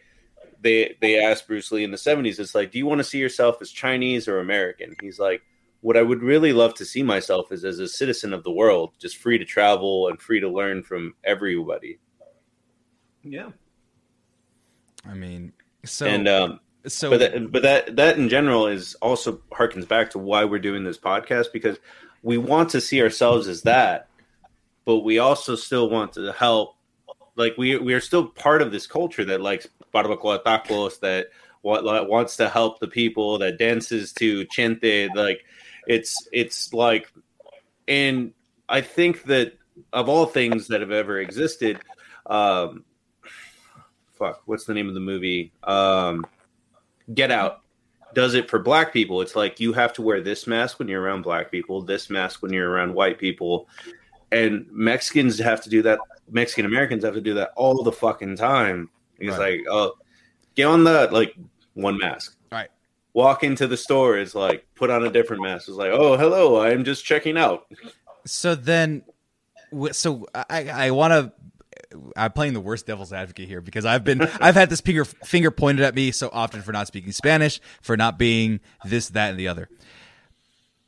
they they asked Bruce Lee in the seventies, it's like, do you want to see yourself as Chinese or American? He's like, what I would really love to see myself is as a citizen of the world, just free to travel and free to learn from everybody. Yeah. I mean, so and um, so, but that, but that that in general is also harkens back to why we're doing this podcast because we want to see ourselves as that, but we also still want to help. Like we we are still part of this culture that likes barbacoa tacos that wants to help the people that dances to chente like it's it's like, and I think that of all things that have ever existed, um, fuck, what's the name of the movie? Um, Get Out does it for black people. It's like you have to wear this mask when you're around black people, this mask when you're around white people, and Mexicans have to do that. Mexican Americans have to do that all the fucking time. It's right. like, oh, get on the like one mask Right. walk into the store is like put on a different mask. It's like, oh, hello, I'm just checking out. So then, so I I want to. I'm playing the worst devil's advocate here because I've been I've had this finger finger pointed at me so often for not speaking Spanish, for not being this, that, and the other.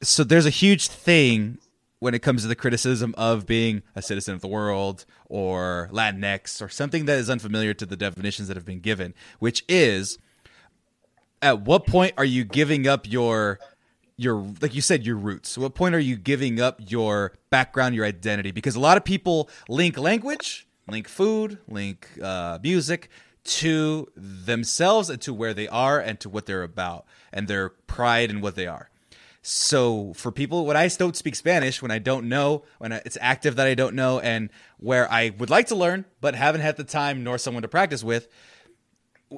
so there's a huge thing when it comes to the criticism of being a citizen of the world or Latinx or something that is unfamiliar to the definitions that have been given, which is at what point are you giving up your your like you said your roots what point are you giving up your background your identity because a lot of people link language link food link uh, music to themselves and to where they are and to what they're about and their pride in what they are. So for people when i don't speak spanish when i don't know when it's active that i don't know and where i would like to learn but haven't had the time nor someone to practice with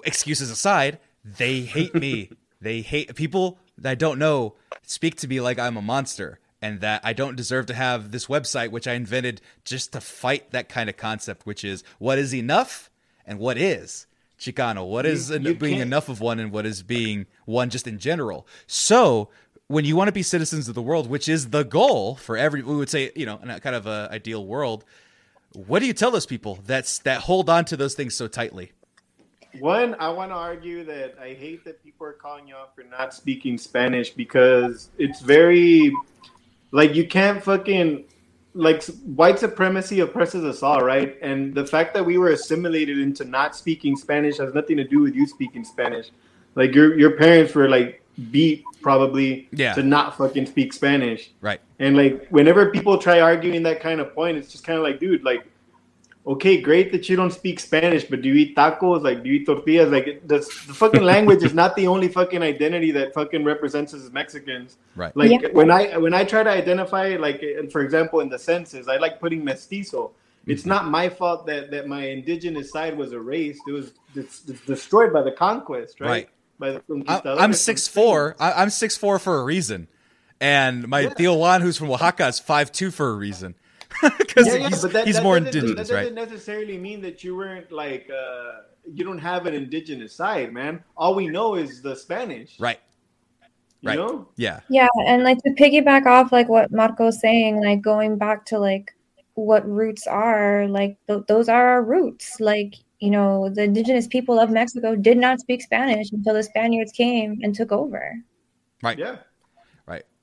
excuses aside they hate me. They hate people that I don't know speak to me like I'm a monster and that I don't deserve to have this website, which I invented just to fight that kind of concept, which is what is enough and what is. Chicano, what is You- you being can't- enough of one and what is being one just in general. So when you want to be citizens of the world, which is the goal for every, we would say, you know, in a kind of a ideal world, what do you tell those people that's that hold on to those things so tightly? One, I want to argue that I hate that people are calling you out for not speaking Spanish because it's very like you can't fucking like white supremacy oppresses us all, right? And the fact that we were assimilated into not speaking Spanish has nothing to do with you speaking Spanish. Like your your parents were like beat probably Yeah. to not fucking speak Spanish. Right. And like whenever people try arguing that kind of point, it's just kind of like, dude, like, okay, great that you don't speak Spanish, but do you eat tacos? Like, do you eat tortillas? Like, it- the, the fucking language is not the only fucking identity that fucking represents us as Mexicans. Right. Like Yeah. when I when I try to identify, like, and for example, in the census, I like putting mestizo. It's Mm-hmm. not my fault that that my indigenous side was erased. It was it's, it's destroyed by the conquest, right? Right. By the I, I'm six four. I, I'm six four for a reason, and my Yeah. Theo Juan, who's from Oaxaca, is five two for a reason, because Yeah, yeah, he's, that- he's that more doesn't- indigenous, That right? doesn't necessarily mean that you weren't like uh, you don't have an indigenous side, man. All we know is the Spanish, Right. You right. know? Yeah. Yeah, and like to piggyback off like what Marco's saying, like going back to like what roots are, like th- those are our roots. Like you know, the indigenous people of Mexico did not speak Spanish until the Spaniards came and took over. Right. Yeah.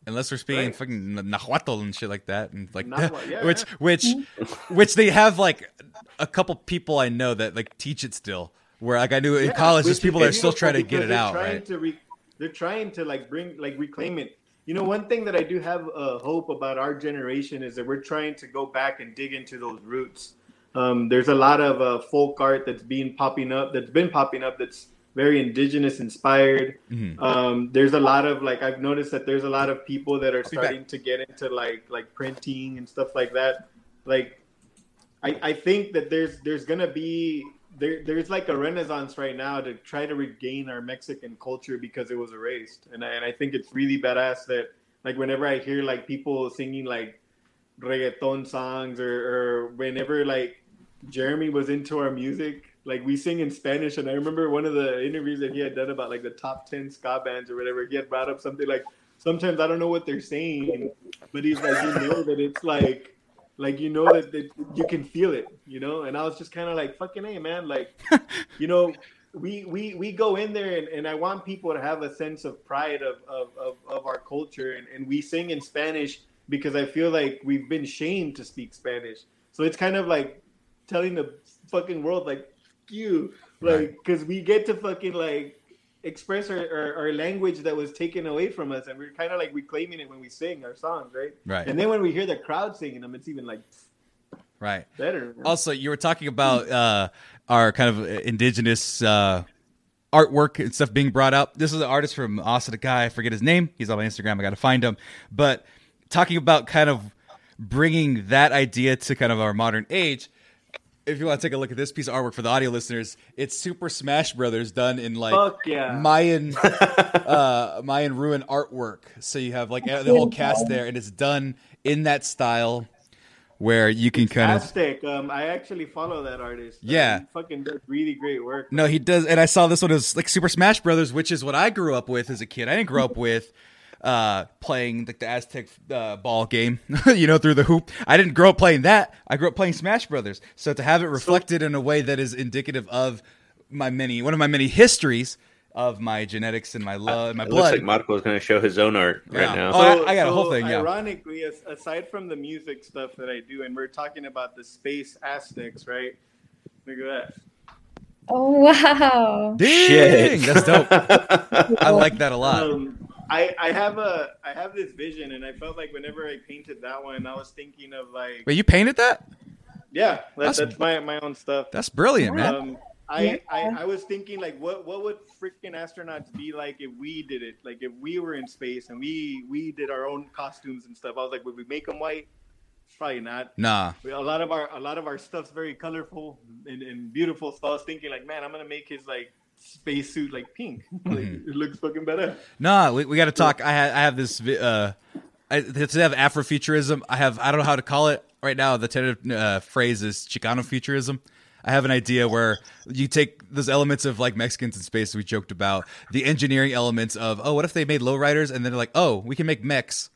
Unless they're speaking Right. fucking Nahuatl and shit like that, and like Nahuatl, yeah, which which which they have like a couple people I know that like teach it still. Where like I knew in Yeah, college, there's people that are still trying to get it out, right? Re- they're trying to like bring like reclaim it. You know, one thing that I do have uh, hope about our generation is that we're trying to go back and dig into those roots. Um, there's a lot of uh, folk art that's being popping up, that's been popping up, that's very indigenous inspired. Mhm. Um, there's a lot of like I've noticed that there's a lot of people that are starting to get into like like printing and stuff like that. Like I, I think that there's there's gonna be there there's like a renaissance right now to try to regain our Mexican culture because it was erased, and I, and I think it's really badass that like whenever I hear like people singing like reggaeton songs or, or whenever like Jeremy was into our music, like we sing in Spanish, and I remember one of the interviews that he had done about like the top ten ska bands or whatever. He had brought up something like sometimes I don't know what they're saying, but he's like you know that it's like like you know that, that you can feel it, you know. And I was just kind of like fucking hey man, like you know. We, we, we go in there and, and I want people to have a sense of pride of, of, of, of our culture and, and we sing in Spanish because I feel like we've been shamed to speak Spanish. So it's kind of like telling the fucking world like you like because we get to fucking like express our, our, our language that was taken away from us and we're kind of like reclaiming it when we sing our songs right Right. and then when we hear the crowd singing them it's even like Right. better man. Also, you were talking about uh, our kind of indigenous uh, artwork and stuff being brought up. This is an artist from Austin, a guy, I forget his name. He's on my Instagram. I got to find him. But talking about kind of bringing that idea to kind of our modern age. If you want to take a look at this piece of artwork for the audio listeners, it's Super Smash Brothers done in like yeah. Mayan uh Mayan ruin artwork. So you have like the whole cast there and it's done in that style where you can kind of Aztec um I actually follow that artist Yeah. he fucking does really great work No, he does, and I saw this one as like Super Smash Brothers, which is what I grew up with as a kid. I didn't grow up with uh playing like the Aztec uh, ball game, you know, through the hoop. I didn't grow up playing that. I grew up playing Smash Brothers. So to have it reflected in a way that is indicative of my many one of my many histories, of my genetics and my love, my it blood. looks like Marco is going to show his own art Yeah. right now. Oh, I- I got a whole thing, yeah. Ironically, aside from the music stuff that I do, and we're talking about the space Aztecs, right? Look at that. Oh wow. Dang, that's dope. I like that a lot. Um, I I have a I have this vision, and I felt like whenever I painted that one, I was thinking of like, Wait, you painted that? yeah, That's- that's, that's my my own stuff. That's brilliant, man. Um, I, Yeah. I I was thinking like, what what would freaking astronauts be like if we did it? Like if we were in space and we we did our own costumes and stuff. I was like, would we make them white? Probably not. Nah. We- A lot of our a lot of our stuff's very colorful and, and beautiful. So I was thinking like, man, I'm gonna make his like spacesuit like pink. like Mhm. it looks fucking better. No, we, we got to talk. I have I have this. Uh, I, to have Afrofuturism, I have I don't know how to call it right now. The tentative uh, phrase is Chicano futurism. I have an idea where you take those elements of like Mexicans in space we joked about, the engineering elements of oh, what if they made lowriders and then they're like oh, we can make mechs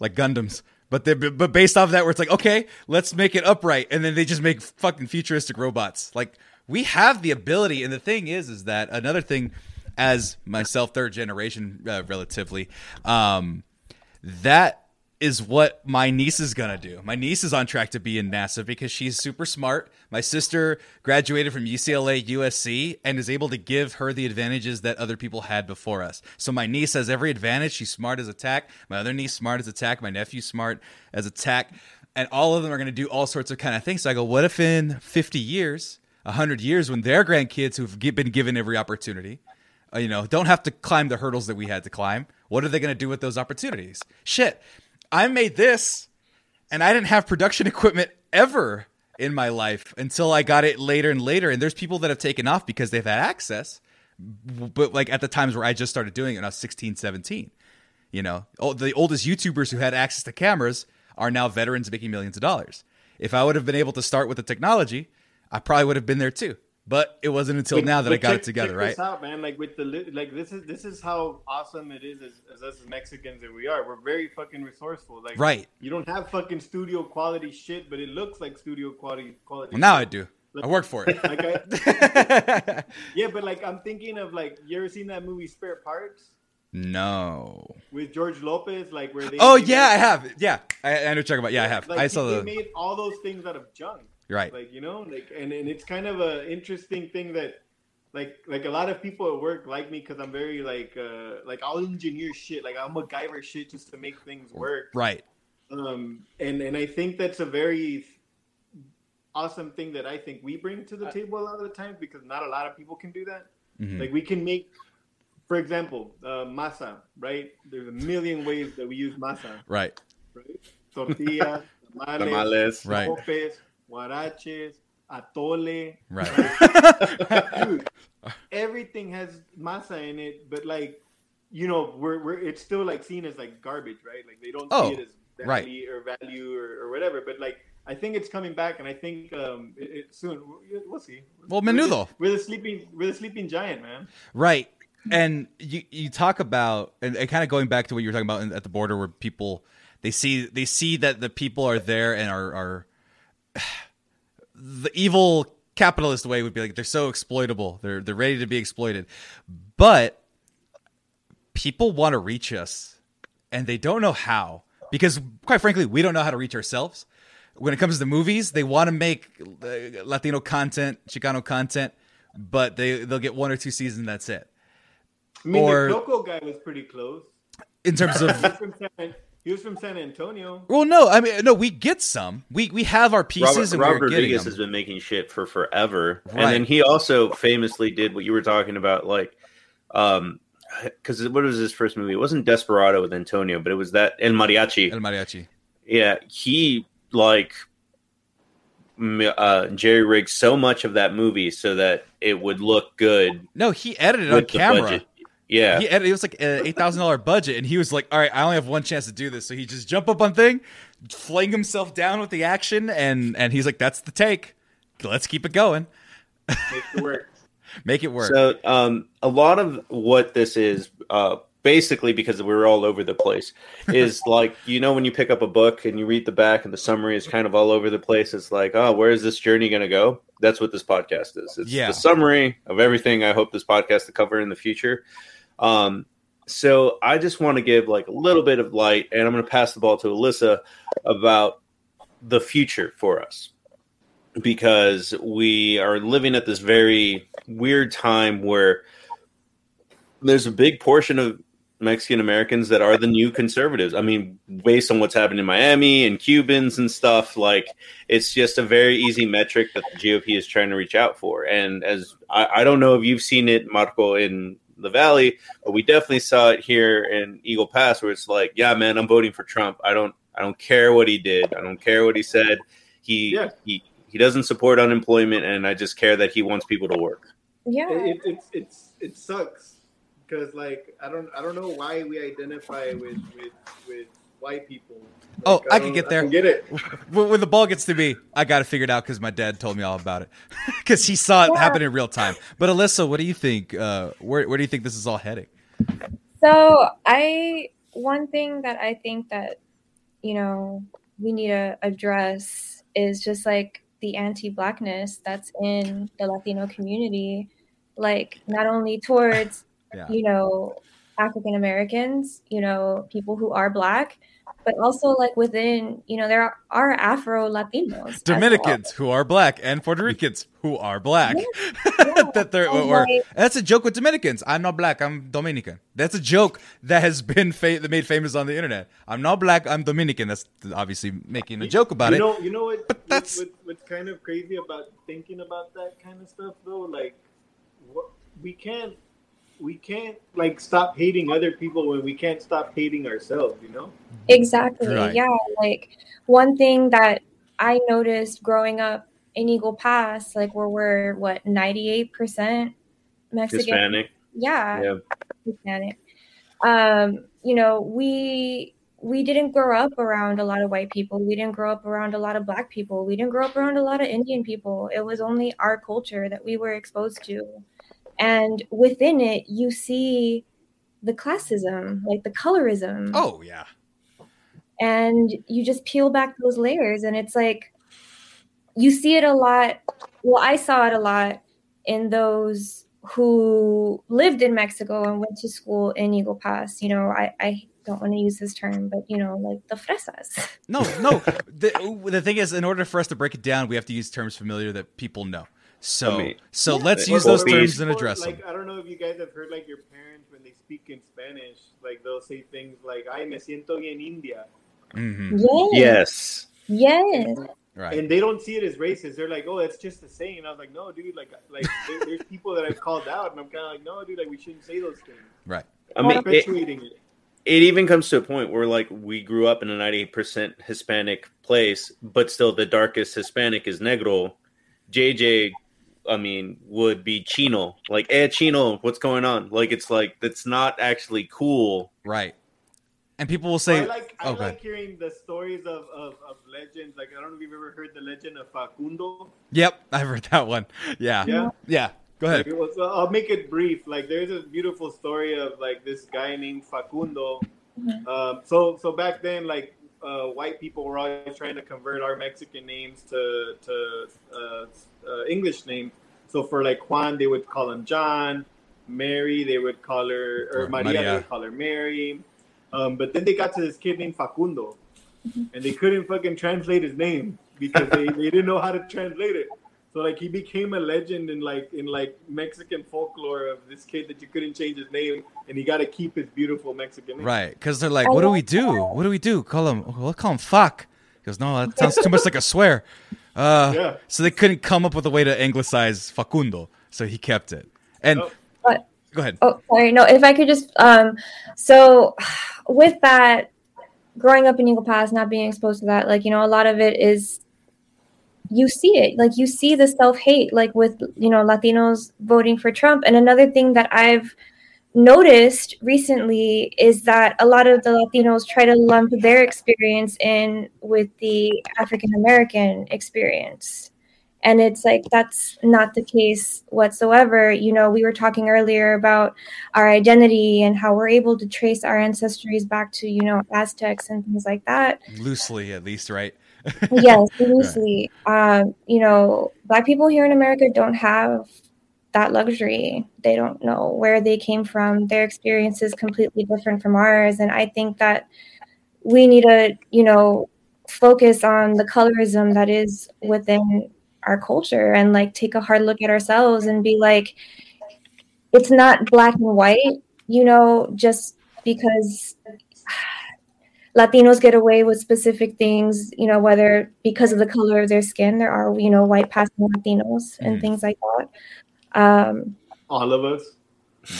like Gundams. But they but based off of that, where it's like okay, let's make it upright, and then they just make fucking futuristic robots. Like we have the ability, and the thing is, is that another thing, as myself, third generation, uh, relatively, um, that is what my niece is gonna do. My niece is on track to be in NASA because she's super smart. My sister graduated from UCLA, USC, and is able to give her the advantages that other people had before us. So my niece has every advantage. She's smart as a tack. My other niece smart as a tack. My nephew smart as a tack. And all of them are gonna do all sorts of kind of things. So I go, what if in 50 years, 100 years, when their grandkids who've been given every opportunity, uh, you know, don't have to climb the hurdles that we had to climb. What are they going to do with those opportunities? Shit, I made this, and I didn't have production equipment ever in my life until I got it later and later. And there's people that have taken off because they've had access, but like at the times where I just started doing it when I was 16, 17. You know, oh, the oldest YouTubers who had access to cameras are now veterans making millions of dollars. If I would have been able to start with the technology, I probably would have been there too. But it wasn't until But- now that I got check- it together, check right? This out, man. Like with the like this is this is how awesome it is as, as us as Mexicans that we are. We're very fucking resourceful. Like Right. You don't have fucking studio quality shit, but it looks like studio quality quality. Well, now I do. I work for it. Like I, yeah, but like I'm thinking of like you ever seen that movie Spare Parts no. with George Lopez? Like where they. Oh yeah, I have. Yeah, I, I know talking about. Yeah, I have. Like, I saw they the. made all those things out of junk. Right. Like you know, like and, and it's kind of a interesting thing that. Like, like a lot of people at work like me because I'm very like, uh, like I'll engineer shit. Like I'll MacGyver shit just to make things work. Right. Um, and and I think that's a very awesome thing that I think we bring to the table a lot of the times because not a lot of people can do that. Mhm. Like we can make, for example, uh, masa. Right? There's a million ways that we use masa. Right. Right? Tortilla, tamales, Tamales. Right. sopes, huaraches, atole. Right. Dude, everything has masa in it, but like, you know, we're, we're it's still like seen as like garbage, right? Like they don't Oh, see it as right. value or value or, or whatever. But like, I think it's coming back, and I think um, it, it soon we'll see. Well, menudo. We're the sleeping, we're the sleeping giant, man. Right. And you you talk about and, and kind of going back to what you were talking about in, at the border where people they see they see that the people are there and are are the evil capitalist way would be like they're so exploitable. They're they're ready to be exploited. But people want to reach us and they don't know how because quite frankly we don't know how to reach ourselves when it comes to movies they want to make uh, latino content chicano content but they they'll get one or two seasons and that's it I mean, Or- the Coco guy was pretty close. in terms of was from San, he was from San Antonio. well no i mean no we get some we we have our pieces Robert, and Robert we're Rodriguez them. has been making shit for forever, Right. and then he also famously did what you were talking about, like, um, because what was his first movie? It wasn't Desperado with Antonio, but it was that El Mariachi. el mariachi Yeah, he like uh, jerry rigged so much of that movie so that it would look good no he edited on camera budget. Yeah, He edited, it was like an eight thousand dollar budget, and he was like, "All right, I only have one chance to do this." So he just jump up on thing, fling himself down with the action, and and he's like, "That's the take. Let's keep it going. Make it work. Make it work." So, um, a lot of what this is, uh, basically because we were all over the place is like you know when you pick up a book and you read the back and the summary is kind of all over the place it's like oh where is this journey going to go that's what this podcast is it's Yeah. the summary of everything i hope this podcast to cover in the future um so i just want to give like a little bit of light and i'm going to pass the ball to alyssa about the future for us because we are living at this very weird time where there's a big portion of Mexican Americans that are the new conservatives. I mean, based on what's happened in Miami and Cubans and stuff, like it's just a very easy metric that the GOP is trying to reach out for. And as I, I don't know if you've seen it, Marco, in the Valley, but we definitely saw it here in Eagle Pass, where it's like, yeah, man, I'm voting for Trump. I don't, I don't care what he did. I don't care what he said. He, Yeah. he, he doesn't support unemployment, and I just care that he wants people to work. Yeah. it, it's it's it sucks because like I don't I don't know why we identify with with with white people. Like, Oh, I can get there. don't get it. when when the ball gets to me, I got to figure it out because my dad told me all about it because he saw it Yeah. happen in real time. But Alyssa, what do you think? Uh, where where do you think this is all heading? So I one thing that I think that you know we need to address is just like the anti-blackness that's in the Latino community, like not only towards Yeah. you know African Americans, you know people who are black, but also like within you know there are Afro Latinos, Dominicans who are black and Puerto Ricans who are black. Yeah. that they're or, like- that's a joke with Dominicans. I'm not black. I'm Dominican. That's a joke that has been fa- that made famous on the internet. I'm not black. I'm Dominican. That's obviously making a joke about you it. know, you know what? But that's- what, what's kind of crazy about thinking about that kind of stuff, though. Like, what, we can't, we can't like stop hating other people when we can't stop hating ourselves. You know? Exactly. Right. Yeah. Like one thing that I noticed growing up in Eagle Pass, like where we're what ninety eight percent Mexican. Hispanic, Yeah, yeah. Hispanic. Um, you know, we we didn't grow up around a lot of white people. We didn't grow up around a lot of black people. We didn't grow up around a lot of Indian people. It was only our culture that we were exposed to. And within it, you see the classism, like the colorism Oh yeah. and you just peel back those layers and it's like you see it a lot well i saw it a lot in those who lived in mexico and went to school in eagle pass you know i, I don't want to use this term but you know like the fresas No, no. the, the thing is, in order for us to break it down, we have to use terms familiar that people know. So, I mean, so Yeah. let's use those be- terms and Or, address like, them. I don't know if you guys have heard like your parents when they speak in Spanish, like they'll say things like "Ay, me siento bien India," Mm-hmm. yes Yes. yes Right. and they don't see it as racist. They're like, "Oh, that's just a saying." I was like, "No, dude. Like, like there, there's people that I've called out, and I'm kind of like, no, dude. Like, we shouldn't say those things. Right. I mean, it, Perpetuating it. it even comes to a point where like we grew up in a 98% Hispanic place, but still the darkest Hispanic is Negro. JJ, I mean, would be Chino. Like, eh, Chino, what's going on? Like, it's like, that's not actually cool. Right. And people will So say, I like I oh, like hearing the stories of, of, of legends. Like I don't know if you've ever heard the legend of Facundo. "Yep, I've heard that one." Yeah. Yeah. Yeah. Go ahead. Like, it was- I'll make it brief. Like there's a beautiful story of like this guy named Facundo. Mhm. Um, so so back then, like uh, white people were always trying to convert our Mexican names to to uh, uh, English names. So for like Juan, they would call him John. Mary, they would call her or Or Maria, Maria. they would call her Mary. Um, but then they got to this kid named Facundo, Mhm. and they couldn't fucking translate his name because they, they didn't know how to translate it. So like he became a legend in like in like Mexican folklore of this kid that you couldn't change his name and he got to keep his beautiful Mexican name. Right. Because they're like, "What do we do? What do we do? Call him? We'll call him fuck." He goes, "No, that sounds too much like a swear." Uh, Yeah. So they couldn't come up with a way to anglicize Facundo, so he kept it. And Oh. But- go ahead. Oh, sorry. No, if I could just um so with that growing up in Eagle Pass, not being exposed to that, like, you know, a lot of it is you see it. Like you see the self-hate like with, you know, Latinos voting for Trump. And another thing that I've noticed recently is that a lot of the Latinos try to lump their experience in with the African American experience. and it's like that's not the case whatsoever you know we were talking earlier about our identity and how we're able to trace our ancestries back to you know aztecs and things like that loosely at least right yes loosely right. um, you know black people here in america don't have that luxury. They don't know where they came from. Their experience is completely different from ours. And i think that we need to you know focus on the colorism that is within our culture and like take a hard look at ourselves and be like it's not black and white you know just because latinos get away with specific things you know whether because of the color of their skin there are you know white passing latinos and mm. things like that. Um all of us?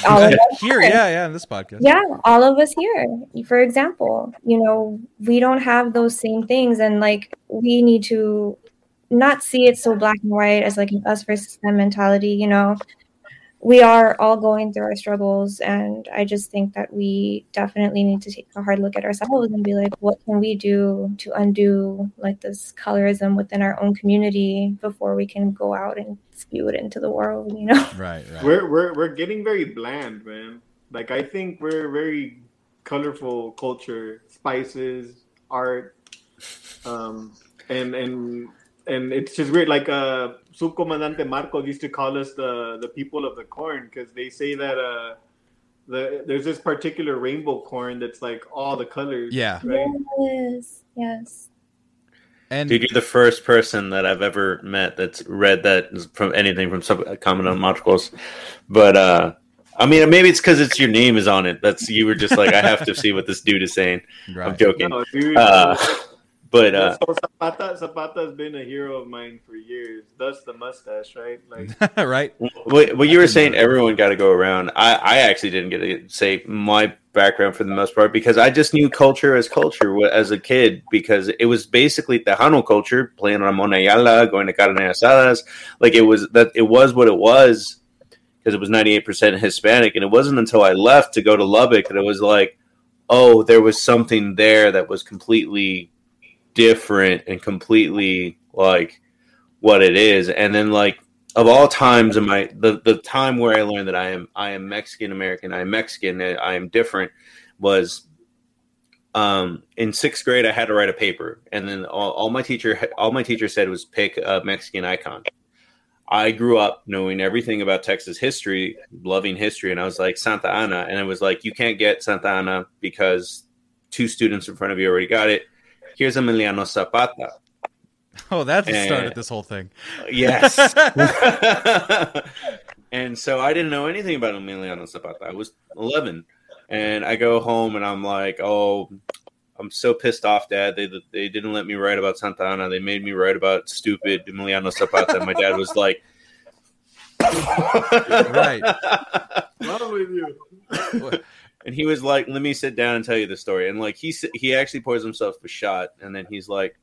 all of us here yeah yeah in this podcast. Yeah all of us here. For example you know we don't have those same things and like we need to not see it so black and white as like an us versus them mentality you know we are all going through our struggles and i just think that we definitely need to take a hard look at ourselves and be like what can we do to undo like this colorism within our own community before we can go out and spew it into the world you know right, right. we're we're, we're getting very bland man like i think we're very colorful culture spices art um and and and it's just weird. Like uh, Subcomandante Marco used to call us the the people of the corn because they say that uh, the there's this particular rainbow corn that's like all the colors. Yeah. Right? Yes. Yes. And dude, you're the first person that I've ever met that's read that from anything from some Commandant Marcos. But uh I mean, maybe it's because it's your name is on it. That's you were just like, I have to see what this dude is saying. Right. I'm joking. No, dude, uh, but uh, so Zapata Zapata has been a hero of mine for years. Thus the mustache, right? Like right. What, what you were saying, everyone got to go around. I I actually didn't get to say my background for the most part because I just knew culture as culture as a kid because it was basically Tejano culture, playing Ramon Ayala, going to carne asadas. Like it was that it was what it was because it was 98% Hispanic. And it wasn't until I left to go to Lubbock that it was like, oh, there was something there that was completely different and completely like what it is. And then like of all times in my the, the time where I learned that I am I am Mexican American, I am Mexican, I am different was um, in sixth grade I had to write a paper and then all, all my teacher all my teacher said was pick a Mexican icon. I grew up knowing everything about Texas history, loving history, and I was like Santa Anna, and it was like you can't get Santa Anna because two students in front of you already got it here's Emiliano Zapata. Oh, that's and, the start of this whole thing. Yes. and so I didn't know anything about Emiliano Zapata. I was 11. And I go home and I'm like, oh, I'm so pissed off, Dad. They they didn't let me write about Santa Anna. They made me write about stupid Emiliano Zapata. And my dad was like, right. Wrong with you? and he was like, "Let me sit down and tell you the story." And like he he actually pours himself a shot, and then he's like,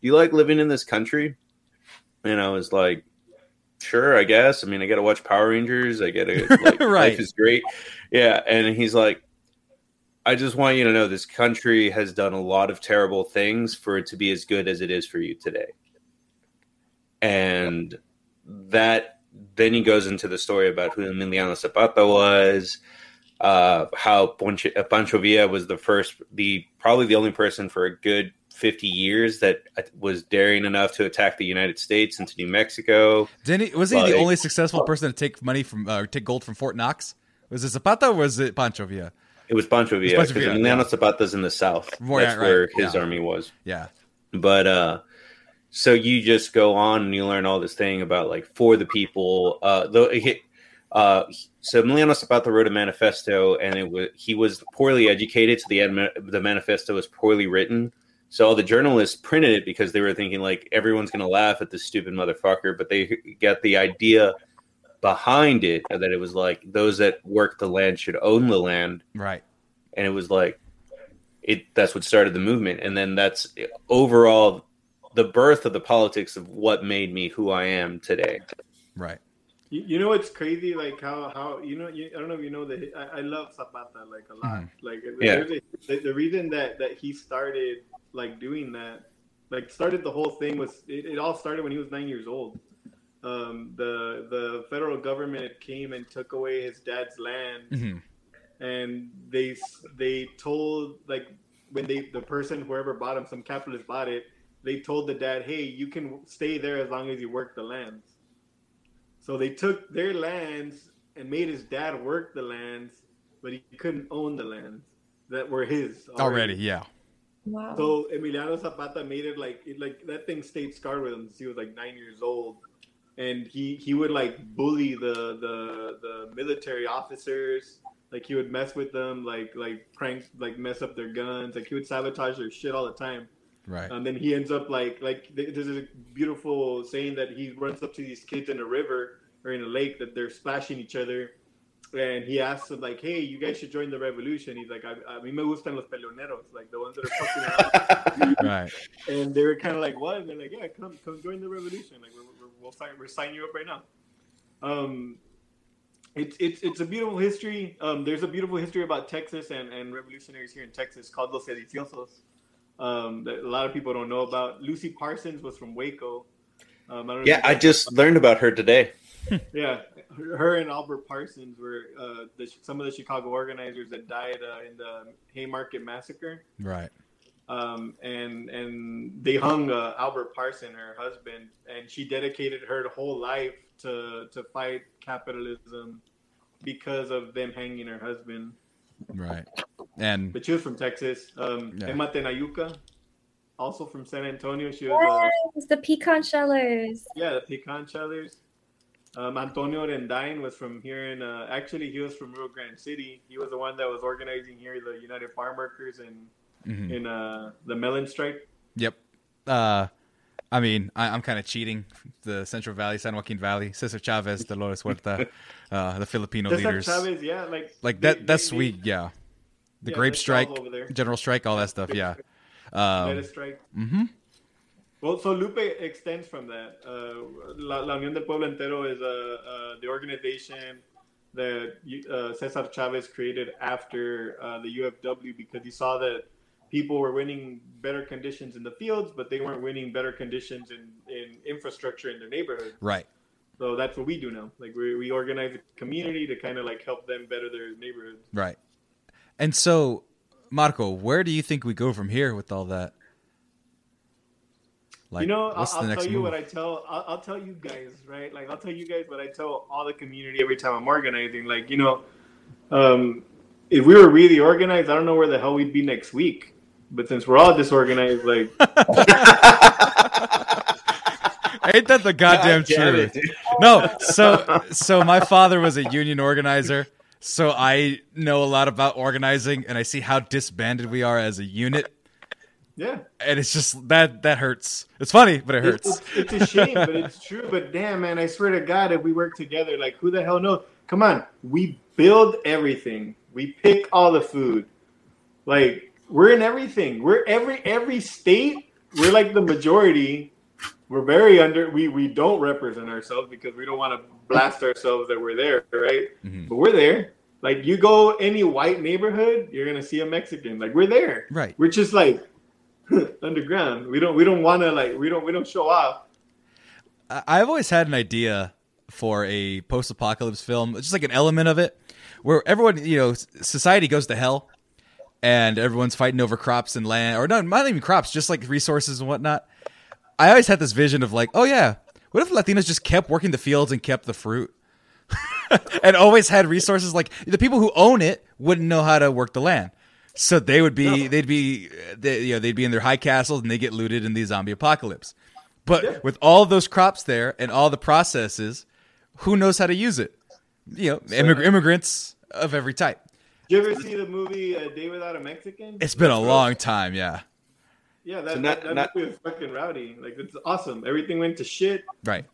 "Do you like living in this country?" And I was like, "Sure, I guess. I mean, I got to watch Power Rangers. I get it. Like, right. Life is great. Yeah." And he's like, "I just want you to know this country has done a lot of terrible things for it to be as good as it is for you today." And that then he goes into the story about who Emiliano Zapata was uh, how Pancho, uh, Pancho Villa was the first, the probably the only person for a good 50 years that uh, was daring enough to attack the United States into New Mexico. Didn't he, was he like, the only successful person to take money from uh, take gold from Fort Knox? Was it Zapata or was it Pancho Villa? It was Pancho Villa because Emiliano yeah. Zapata's in the south. More, That's right, where his yeah. army was. Yeah, but uh, so you just go on and you learn all this thing about like for the people. Uh, though uh, so Emiliano Zapata wrote a manifesto, and it was he was poorly educated, so the the manifesto was poorly written. So all the journalists printed it because they were thinking like everyone's going to laugh at this stupid motherfucker, but they got the idea behind it that it was like those that work the land should own the land, right? And it was like it that's what started the movement, and then that's overall the birth of the politics of what made me who I am today. Right. You, you know what's crazy? Like how how you know you, I don't know if you know that I, I love Zapata like a lot. Mm-hmm. Like yeah. The, the, reason that that he started like doing that, like started the whole thing was it, it all started when he was nine years old. um, the the federal government came and took away his dad's land, hmm and they they told like when they the person whoever bought him, some capitalist bought it, they told the dad, hey, you can stay there as long as you work the lands. So they took their lands and made his dad work the lands, but he couldn't own the lands that were his Already, yeah. Wow. So Emiliano Zapata made it like it, like that thing stayed scarred with him since he was like nine years old, and he he would like bully the the the military officers. Like he would mess with them, like like prank, like mess up their guns. Like he would sabotage their shit all the time. Right. And then he ends up like like th- there's a beautiful saying that he runs up to these kids in a river or in a lake that they're splashing each other, and he asks them like, "Hey, you guys should join the revolution." He's like, "I, a mí me gustan los peleoneros, like the ones that are fucking around." right. and they were kind of like, "What?" And they're like, "Yeah, come come join the revolution. Like we're, we're, we'll sign we're signing you up right now." Um, it's it's it's a beautiful history. Um, there's a beautiful history about Texas and, and revolutionaries here in Texas called Los Sediciosos. Um, that a lot of people don't know about. Lucy Parsons was from Waco. Um, I don't Yeah, if I you guys- just learned about her today. yeah, her, her and Albert Parsons were uh, the, some of the Chicago organizers that died uh, in the Haymarket massacre. Right. um, and and they hung uh, Albert Parson, her husband, and she dedicated her whole life to to fight capitalism because of them hanging her husband. Right. And But she was from Texas. Um, Yeah. Emma Tenayuca, also from San Antonio. She was uh, the pecan shellers. yeah the Pecan Shellers. Um, Antonio Orendain was from here in. Uh, actually, he was from Rio Grande City. He was the one that was organizing here the United Farm Workers and mhm. in uh, the melon strike. Yep. Uh, I mean, I, I'm kind of cheating. The Central Valley, San Joaquin Valley, Cesar Chavez, Dolores Huerta, uh, the Filipino Cesar leaders. Chavez, yeah, like Like they- that. That's they- sweet. Yeah. The Yeah, grape strike, all over there. general strike, all that stuff. Yeah. Um, strike. hmm Well, so Lupe extends from that. Uh, La, La Unión del Pueblo Entero is uh, uh, the organization that uh, Cesar Chavez created after uh, the UFW because he saw that people were winning better conditions in the fields, but they weren't winning better conditions in, in infrastructure in their neighborhood. Right. So that's what we do now. Like we, we organize a community to kind of like help them better their neighborhoods. Right. And so, Marco, where do you think we go from here with all that? Like, you know, I'll, I'll tell you move? what I tell. I'll, I'll tell you guys, right? Like, I'll tell you guys what I tell all the community every time I'm organizing. Like, you know, um, if we were really organized, I don't know where the hell we'd be next week. But since we're all disorganized, like, Ain't that the goddamn God truth? it, no, so so my father was a union organizer, so I know a lot about organizing, and I see how disbanded we are as a unit, yeah, and it's just that that hurts. It's funny, but it it's, hurts. it's, it's a shame, but it's true. But damn, man, I swear to God, if we work together, like, who the hell knows? Come on, we build everything. We pick all the food. Like, we're in everything. We're every every state. We're like the majority. We're very under. We we don't represent ourselves because we don't want to blast ourselves that we're there, right? Mhm. But we're there. Like you go any white neighborhood, you're gonna see a Mexican. Like we're there. Right. We're just like underground. We don't we don't want to like we don't we don't show off. I've always had an idea for a post-apocalypse film, just like an element of it, where everyone, you know, society goes to hell, and everyone's fighting over crops and land, or not, not even crops, just like resources and whatnot. I always had this vision of like, oh yeah, what if Latinos just kept working the fields and kept the fruit, and always had resources? Like the people who own it wouldn't know how to work the land. So they would be, No. they'd be, they, you know, they'd be in their high castles and they get looted in the zombie apocalypse. But Yeah. with all those crops there and all the processes, who knows how to use it? You know, immig- immigrants of every type. Did you ever see the movie A Day Without a Mexican? It's been a long time, yeah. Yeah, that, So not- that, that not- movie was fucking rowdy. Like it's awesome. Everything went to shit. Right.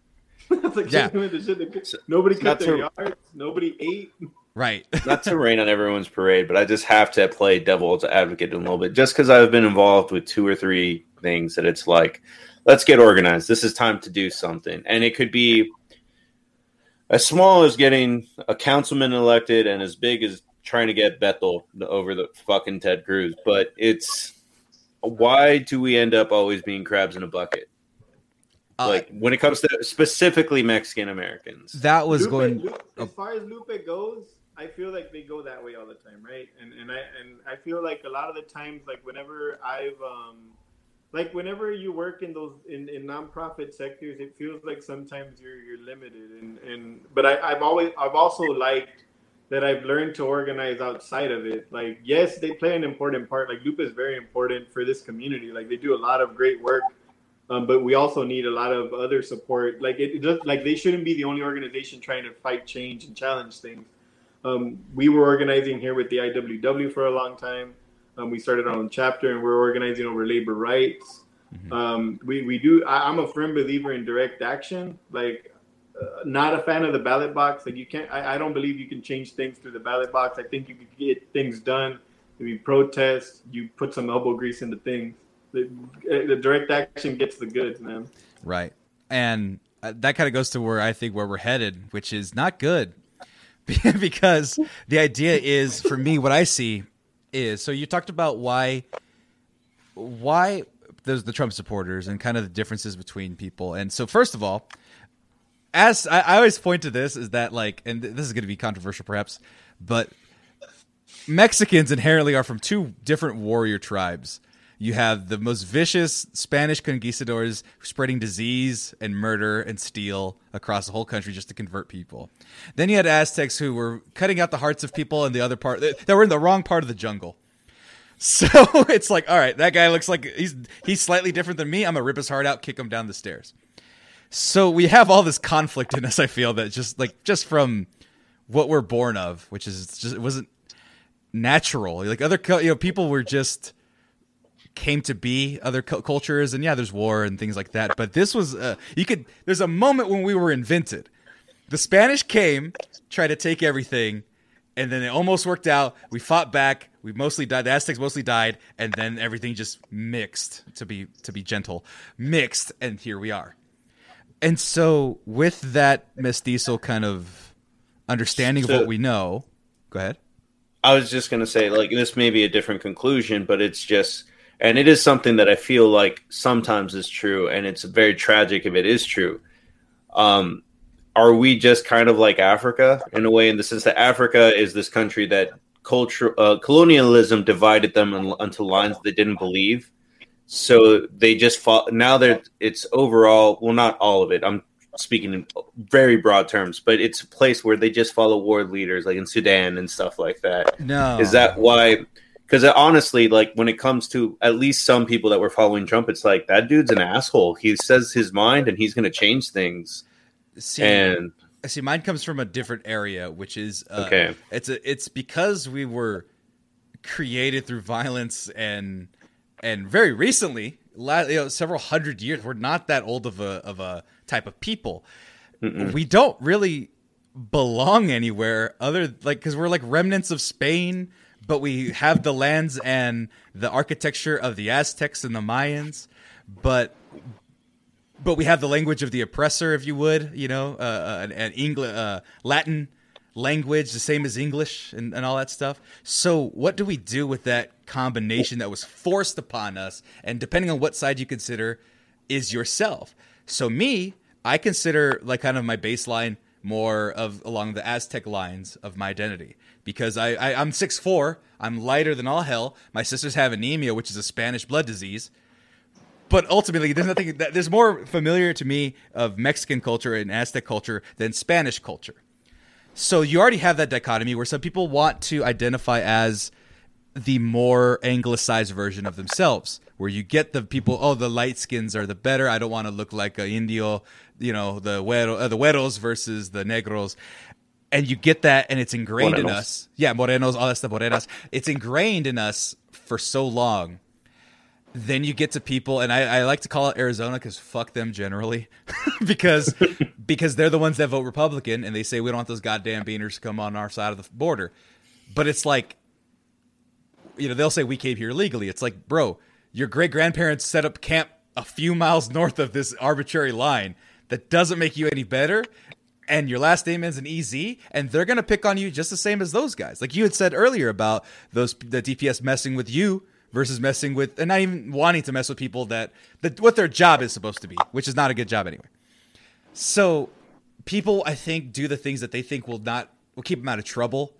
it's like Yeah. went to shit. They- So- Nobody cut their to- yards. Nobody ate. Right. Not to rain on everyone's parade, but I just have to play devil's advocate a little bit, just because I've been involved with two or three things that it's like, let's get organized. This is time to do something, and it could be as small as getting a councilman elected, and as big as trying to get Beto over the fucking Ted Cruz. But it's why do we end up always being crabs in a bucket? Uh, like when it comes to specifically Mexican Americans. that was Lupe- going. Lupe- as far as Lupe goes, I feel like they go that way all the time, right? And and I and I feel like a lot of the times, like whenever I've um, like whenever you work in those in, in nonprofit sectors, it feels like sometimes you're you're limited. And and but I, I've always I've also liked that I've learned to organize outside of it. Like yes, they play an important part. Like Lupe is very important for this community. Like they do a lot of great work. Um, but we also need a lot of other support. Like it, does, like they shouldn't be the only organization trying to fight change and challenge things. Um, we were organizing here with the IWW for a long time. Um, we started our own chapter, and we're organizing over labor rights. Mhm. Um, we we do. I, I'm a firm believer in direct action. Like, uh, not a fan of the ballot box. Like you can't. I, I don't believe you can change things through the ballot box. I think you could get things done. If you protest, you put some elbow grease into things. The, the direct action gets the goods, man. Right. And uh, that kind of goes to where I think where we're headed, which is not good. because the idea is for me what I see is so you talked about why why there's the Trump supporters and kind of the differences between people. And so first of all, as I, I always point to this is that like and this is going to be controversial perhaps, but Mexicans inherently are from two different warrior tribes. You have the most vicious Spanish conquistadors spreading disease and murder and steal across the whole country just to convert people. Then you had Aztecs who were cutting out the hearts of people in the other part that were in the wrong part of the jungle. So it's like, all right, that guy looks like he's he's slightly different than me. I'm gonna rip his heart out, kick him down the stairs. So we have all this conflict in us. I feel that just like just from what we're born of, which is just it wasn't natural. Like other you know people were just came to be other cu- cultures and yeah there's war and things like that. But this was uh, you could there's a moment when we were invented. The spanish came tried to take everything and then it almost worked out. We fought back. We mostly died. The aztecs mostly died and then everything just mixed to be to be gentle. Mixed and here we are and so with that mestizo kind of understanding of what we know go ahead I was just going to say, like, this may be a different conclusion, but it's just, and it is something that I feel like sometimes is true, and it's very tragic if it is true. Um, are we just kind of like Africa in a way, in the sense that Africa is this country that culture, uh, colonialism divided them onto lines they didn't believe? So they just fought. Now that it's overall, well, not all of it. I'm speaking in very broad terms, but it's a place where they just follow world leaders, like in Sudan and stuff like that. no Is that why? Because honestly, like when it comes to at least some people that were following Trump, it's like that dude's an asshole. He says his mind and he's going to change things. See, And see, mine comes from a different area, which is uh, Okay. It's a, it's because we were created through violence and and very recently, la- you know, several hundred years. We're not that old of a of a type of people. Mm-mm. We don't really belong anywhere other like because we're like remnants of Spain, but we have the lands and the architecture of the Aztecs and the Mayans, but but we have the language of the oppressor, if you would, you know, uh, uh, English, uh, Latin language, the same as English and, and all that stuff. So, what do we do with that combination that was forced upon us? And depending on what side you consider, is yourself. So, me, I consider like kind of my baseline more of along the Aztec lines of my identity because I, I I'm six four. I'm lighter than all hell. My sisters have anemia, which is a Spanish blood disease but ultimately there's nothing that there's more familiar to me of Mexican culture and Aztec culture than Spanish culture. So you already have that dichotomy where some people want to identify as the more anglicized version of themselves, where you get the people, oh, the light skins are the better. I don't want to look like a Indio, you know, the güero, uh, the güeros versus the negros. And you get that, and it's ingrained in us. Yeah, morenos, all that stuff, morenas. It's ingrained in us for so long then you get to people and I, I like to call it Arizona because fuck them generally because because they're the ones that vote Republican and they say we don't want those goddamn beaners to come on our side of the border. But it's like you know, they'll say we came here legally. It's like, bro, your great grandparents set up camp a few miles north of this arbitrary line that doesn't make you any better. And your last name ends in EZ, and they're gonna pick on you just the same as those guys. Like you had said earlier about those the DPS messing with you versus messing with and not even wanting to mess with people that that what their job is supposed to be, which is not a good job anyway. So people I think do the things that they think will not will keep them out of trouble.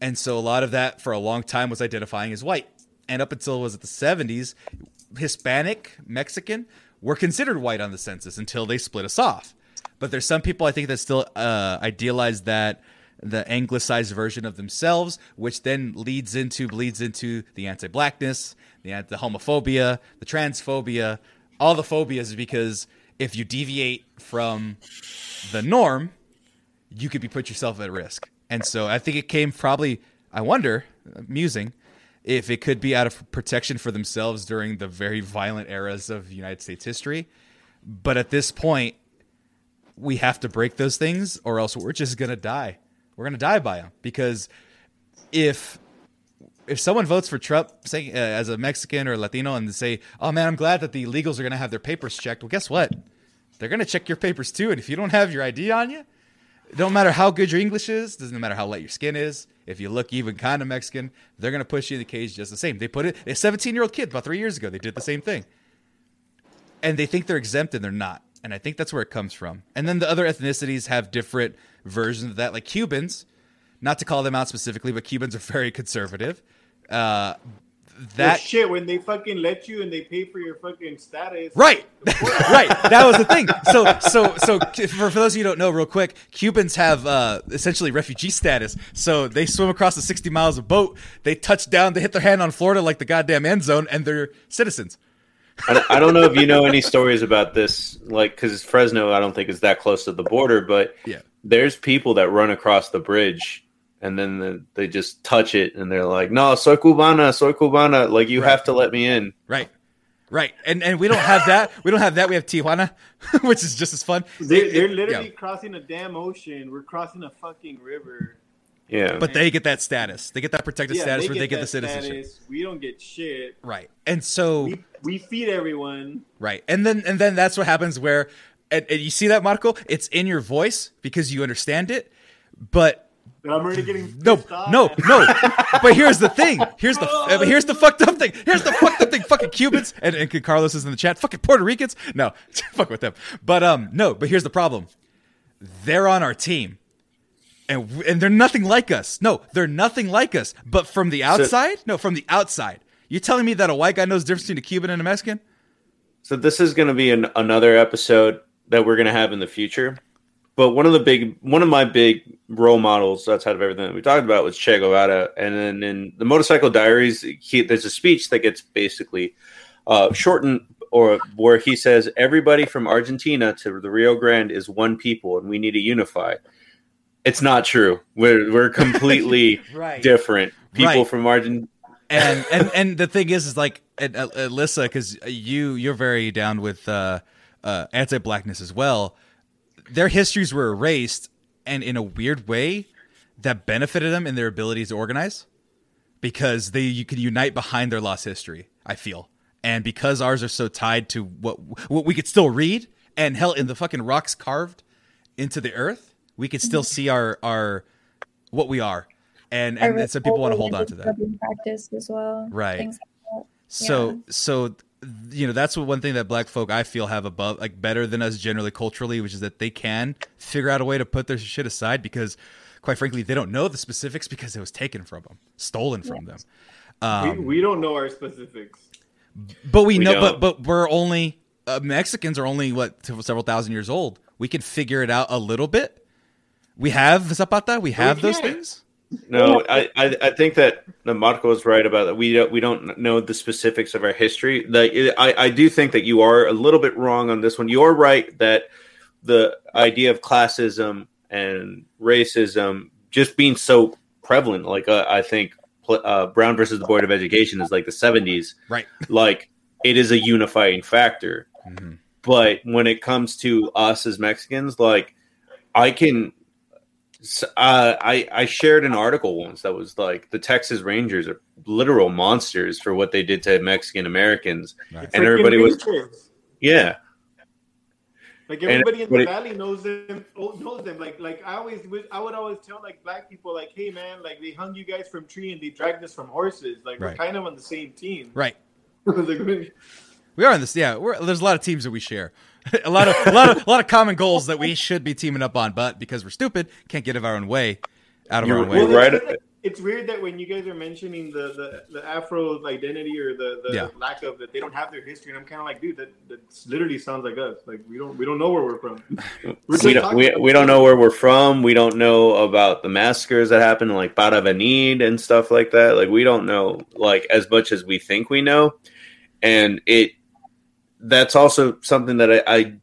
And so a lot of that for a long time was identifying as white. And up until was it the 70s, Hispanic, Mexican were considered white on the census until they split us off. But there's some people I think that still uh, idealize that the anglicized version of themselves, which then leads into bleeds into the anti-blackness, the, the homophobia, the transphobia, all the phobias because if you deviate from the norm, you could be put yourself at risk. And so I think it came probably, I wonder, musing, if it could be out of protection for themselves during the very violent eras of United States history. But at this point, we have to break those things or else we're just to die. We're going to die by them because if if someone votes for Trump, say uh, as a Mexican or Latino, and say, "Oh man, I'm glad that the illegals are going to have their papers checked," well, guess what? They're going to check your papers too, and if you don't have your ID on you, don't matter how good your English is, doesn't matter how light your skin is. If you look even kind of Mexican, they're going to push you in the cage just the same. They put it a 17 year old kid about three years ago. They did the same thing, and they think they're exempt, and they're not. And I think that's where it comes from. And then the other ethnicities have different versions of that, like Cubans. Not to call them out specifically, but Cubans are very conservative. Uh, Well, that shit when they fucking let you and they pay for your fucking status. Right, right. That was the thing. So, so, so for, for those of you who don't know, real quick, Cubans have uh, essentially refugee status. So they swim across the 60 miles of boat. They touch down. They hit their hand on Florida like the goddamn end zone, and they're citizens. I, I don't know if you know any stories about this, like because Fresno, I don't think is that close to the border, but Yeah. there's people that run across the bridge and then the, they just touch it and they're like, "No, soy cubana, soy cubana." Like you Right. have to let me in. Right, right. And and we don't have that. We don't have that. We have Tijuana, which is just as fun. They, It- they're literally yeah. crossing a damn ocean. We're crossing a fucking river. Yeah, But they get that status. They get that protected Yeah, status where they get the citizenship. status. We don't get shit. Right. And so We, we feed everyone. Right. And then and then that's what happens where and, and you see that Marco, it's in your voice because you understand it, but But I'm already getting no, no, no. but here's the thing. Here's the uh, here's the fucked up thing. Here's the fucked up thing. Fucking Cubans and, and Carlos is in the chat. Fucking Puerto Ricans. No, fuck with them. But um, no. But here's the problem. They're on our team, and and they're nothing like us. No, they're nothing like us. But from the outside, no, from the outside. You telling me that a white guy knows the difference between a Cuban and a Mexican? So this is going to be an, another episode that we're going to have in the future. But one of the big, one of my big role models outside of everything that we talked about was Che Guevara. And then in the Motorcycle Diaries, he, there's a speech that gets basically uh, shortened, or where he says, "Everybody from Argentina to the Rio Grande is one people, and we need to unify." It's not true. We're we're completely Right. different. People Right. from Argentina. and and and the thing is, is like, and, uh, Alyssa, because you you're very down with uh, uh, anti-blackness as well. Their histories were erased, and in a weird way, that benefited them in their ability to organize, because they you could unite behind their lost history. I feel, and because ours are so tied to what what we could still read, and hell, in the fucking rocks carved into the earth, we could still see our our what we are, and Our and so people want to hold on to that. practice as well. Right. Like So Yeah. so you know that's what one thing that black folk I feel have above like better than us generally culturally, which is that they can figure out a way to put their shit aside because quite frankly they don't know the specifics because it was taken from them, stolen from them. Um, we, we don't know our specifics. but we, We know, don't. but but we're only uh, Mexicans are only what several thousand years old. We can figure it out a little bit. We have Zapata. We have those things. No, I, I, I think that the Marco is right about that. We don't we don't know the specifics of our history. Like I, I do think that you are a little bit wrong on this one. You are right that the idea of classism and racism just being so prevalent. Like uh, I think uh, Brown versus the Board of Education is like the seventies. Right. Like it is a unifying factor. Mhm. But when it comes to us as Mexicans, like I can, s- uh, I I shared an article once that was like the Texas Rangers are literal monsters for what they did to Mexican Americans, Right. and everybody was racist. yeah. Like And everybody in the everybody- valley knows them. oh, Knows them. Like like I always would- I would always tell like black people like, hey man, like they hung you guys from tree and they dragged us from horses. Like Right. we're kind of on the same team. Right. Like, we- We are in this. Yeah, we're, there's a lot of teams that we share. a lot of a lot of a lot of common goals that we should be teaming up on, but because we're stupid, can't get of our own way, out of our You're- own way. Well, right. it's, weird that, it's weird that when you guys are mentioning the, the, the Afro identity or the, the Yeah. lack of that, they don't have their history, and I'm kind of like, dude, that, that literally sounds like us. Like we don't we don't know where we're from. We're we don't, we, we don't know where we're from. We don't know about the massacres that happened, in, like Porvenir and stuff like that. Like we don't know like as much as we think we know, and it that's also something that I, I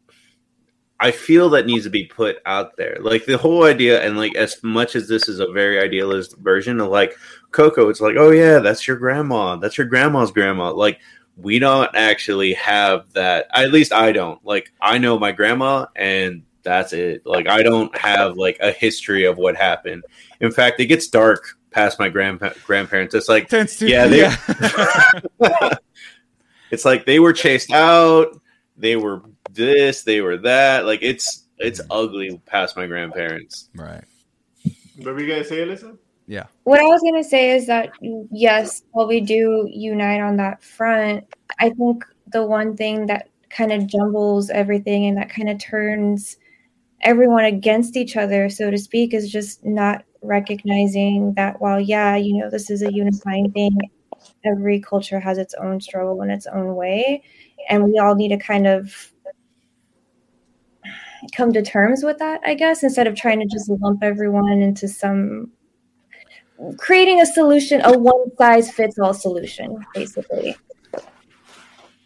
I feel that needs to be put out there. Like the whole idea, and like as much as this is a very idealist version of like Coco, it's like, oh yeah, that's your grandma, that's your grandma's grandma. Like we don't actually have that. At least I don't. Like I know my grandma, and that's it. Like I don't have like a history of what happened. In fact, it gets dark past my grandpa- grandparents. It's like Yeah, they- it's like they were chased out. They were this. They were that. Like it's it's mm-hmm. ugly past my grandparents. right. What were you guys say, Alyssa? Yeah. What I was gonna say is that yes, while we do unite on that front, I think the one thing that kind of jumbles everything and that kind of turns everyone against each other, so to speak, is just not recognizing that while yeah, you know, this is a unifying thing, every culture has its own struggle in its own way, and we all need to kind of come to terms with that, I guess, instead of trying to just lump everyone into some creating a solution, a one size fits all solution, basically.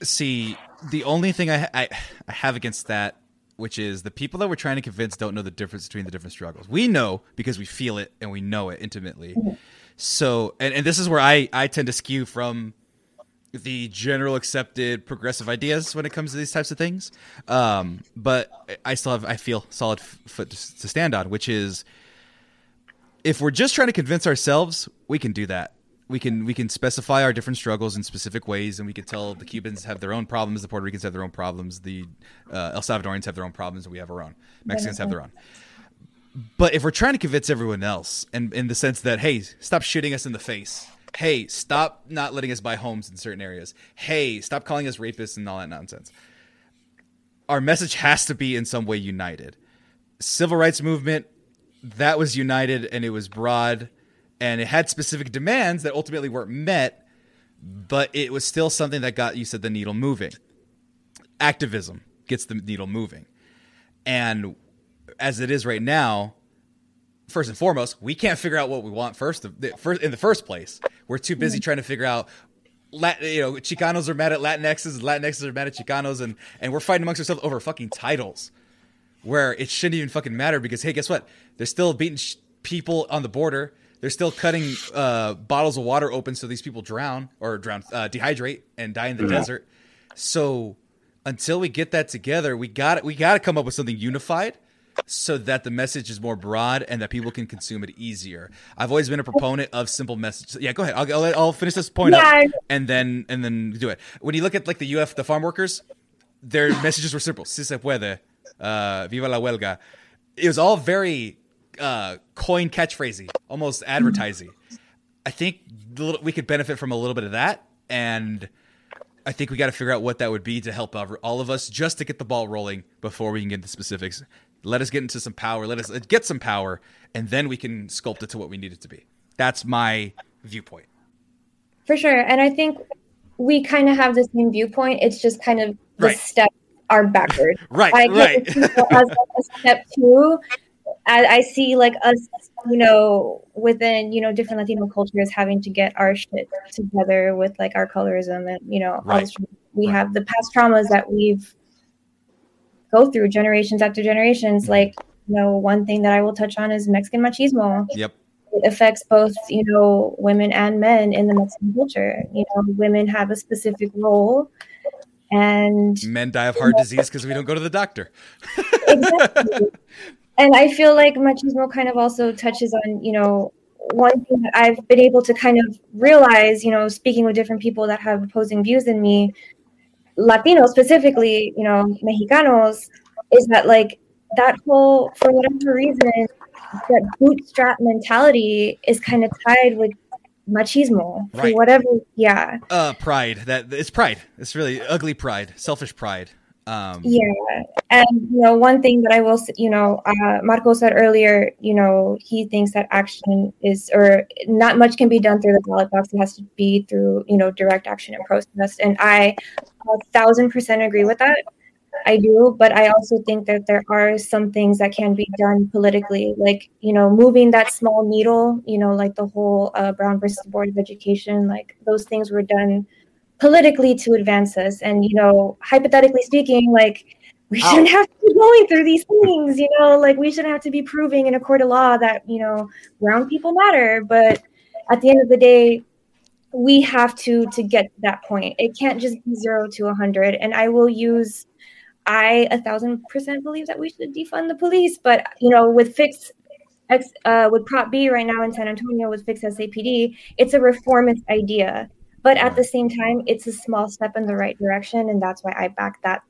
See, the only thing I, I I have against that, which is the people that we're trying to convince don't know the difference between the different struggles. We know because we feel it and we know it intimately. Mm-hmm. So, and, and this is where I I tend to skew from the general accepted progressive ideas when it comes to these types of things. Um, but I still have I feel solid f- foot to, to stand on, which is if we're just trying to convince ourselves, we can do that. We can we can specify our different struggles in specific ways, and we can tell the Cubans have their own problems, the Puerto Ricans have their own problems, the uh, El Salvadorians have their own problems, and we have our own. Mexicans have their own. But if we're trying to convince everyone else, and in the sense that hey, stop shooting us in the face. Hey, stop not letting us buy homes in certain areas. Hey, stop calling us rapists and all that nonsense. Our message has to be in some way united. Civil rights movement that was united and it was broad and it had specific demands that ultimately weren't met, but it was still something that got you said the needle moving. Activism gets the needle moving. And as it is right now, first and foremost, we can't figure out what we want first, first in the first place. We're too busy trying to figure out Lat, you know, Chicanos are mad at Latinxes, Latinxes are mad at Chicanos, and and we're fighting amongst ourselves over fucking titles where it shouldn't even fucking matter because hey, guess what? They're still beating sh- people on the border. They're still cutting uh, bottles of water open so these people drown or drown, uh, dehydrate and die in the desert. So until we get that together, we got we got to come up with something unified so that the message is more broad and that people can consume it easier. I've always been a proponent of simple messages. Yeah, go ahead. I'll, I'll, I'll finish this point Yeah. up and then and then do it. When you look at like the UF, the farm workers, their messages were simple. Si se puede, uh, viva la huelga. It was all very uh, coin catchphrasy, almost advertising. I think little, we could benefit from a little bit of that, and I think we got to figure out what that would be to help all of us, just to get the ball rolling before we can get into specifics. Let us get into some power. Let us uh, get some power, and then we can sculpt it to what we need it to be. That's my viewpoint. For sure. And I think we kind of have the same viewpoint. It's just kind of the Right. steps are backwards. Right, I right. as like a step two. I, I see like us, you know, within, you know, different Latino cultures having to get our shit together with like our colorism and, you know, all Right. we Right. have the past traumas that we've go through generations after Mm-hmm. generations. Like, you know, one thing that I will touch on is Mexican machismo Yep. it affects both you know women and men in the mexican culture you know women have a specific role and Men die of heart disease because we don't go to the doctor. exactly. and i feel like machismo kind of also touches on you know one thing that i've been able to kind of realize you know speaking with different people that have opposing views than me latinos specifically you know mexicanos is that like that whole for whatever reason that bootstrap mentality is kind of tied with machismo for whatever yeah Uh, pride. That it's pride. It's really ugly pride, selfish pride. Um, Yeah, and you know, one thing that I will, you know, uh, Marco said earlier, you know, he thinks that action is, or not much can be done through the ballot box. It has to be through, you know, direct action and protest. And I a thousand percent agree with that. I do, but I also think that there are some things that can be done politically, like you know, moving that small needle. You know, like the whole uh, Brown versus Board of Education. Like those things were done politically to advance us. And you know, hypothetically speaking, like we Ow. shouldn't have to be going through these things. You know, like we shouldn't have to be proving in a court of law that you know brown people matter. But at the end of the day, we have to to get to that point. It can't just be zero to a hundred. And I will use. I a thousand percent believe that we should defund the police, but you know, with fix X, uh, with Prop B right now in San Antonio with Fix SAPD, it's a reformist idea, but at the same time, it's a small step in the right direction, and that's why I back that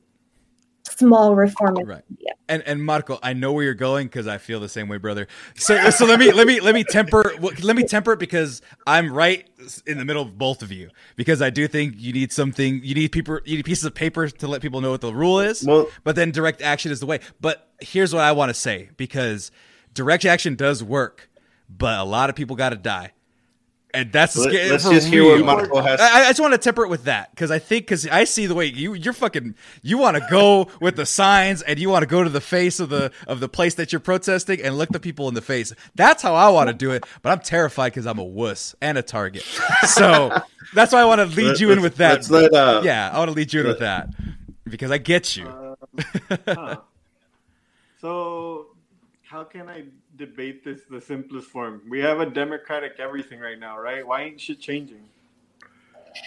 small reform Right. idea. And and Marco, I know where you're going because I feel the same way, brother. So so let me let me let me temper let me temper it because I'm right in the middle of both of you because I do think you need something you need people you need pieces of paper to let people know what the rule is. Well- but then direct action is the way. But here's what I want to say because direct action does work, but a lot of people got to die. And that's Let- scary. let's just hear what real. Marco has. I, I just want to temper it with that because I think because I see the way you you're fucking you want to go with the signs and you want to go to the face of the of the place that you're protesting and look the people in the face. That's how I want to do it, but I'm terrified because I'm a wuss and a target. So that's why I want to lead you in with that. Let's let, uh, yeah, I want to lead you in with that because I get you. Uh, huh. So, how can I debate this the simplest form? We have a democratic everything right now, right? Why ain't shit changing?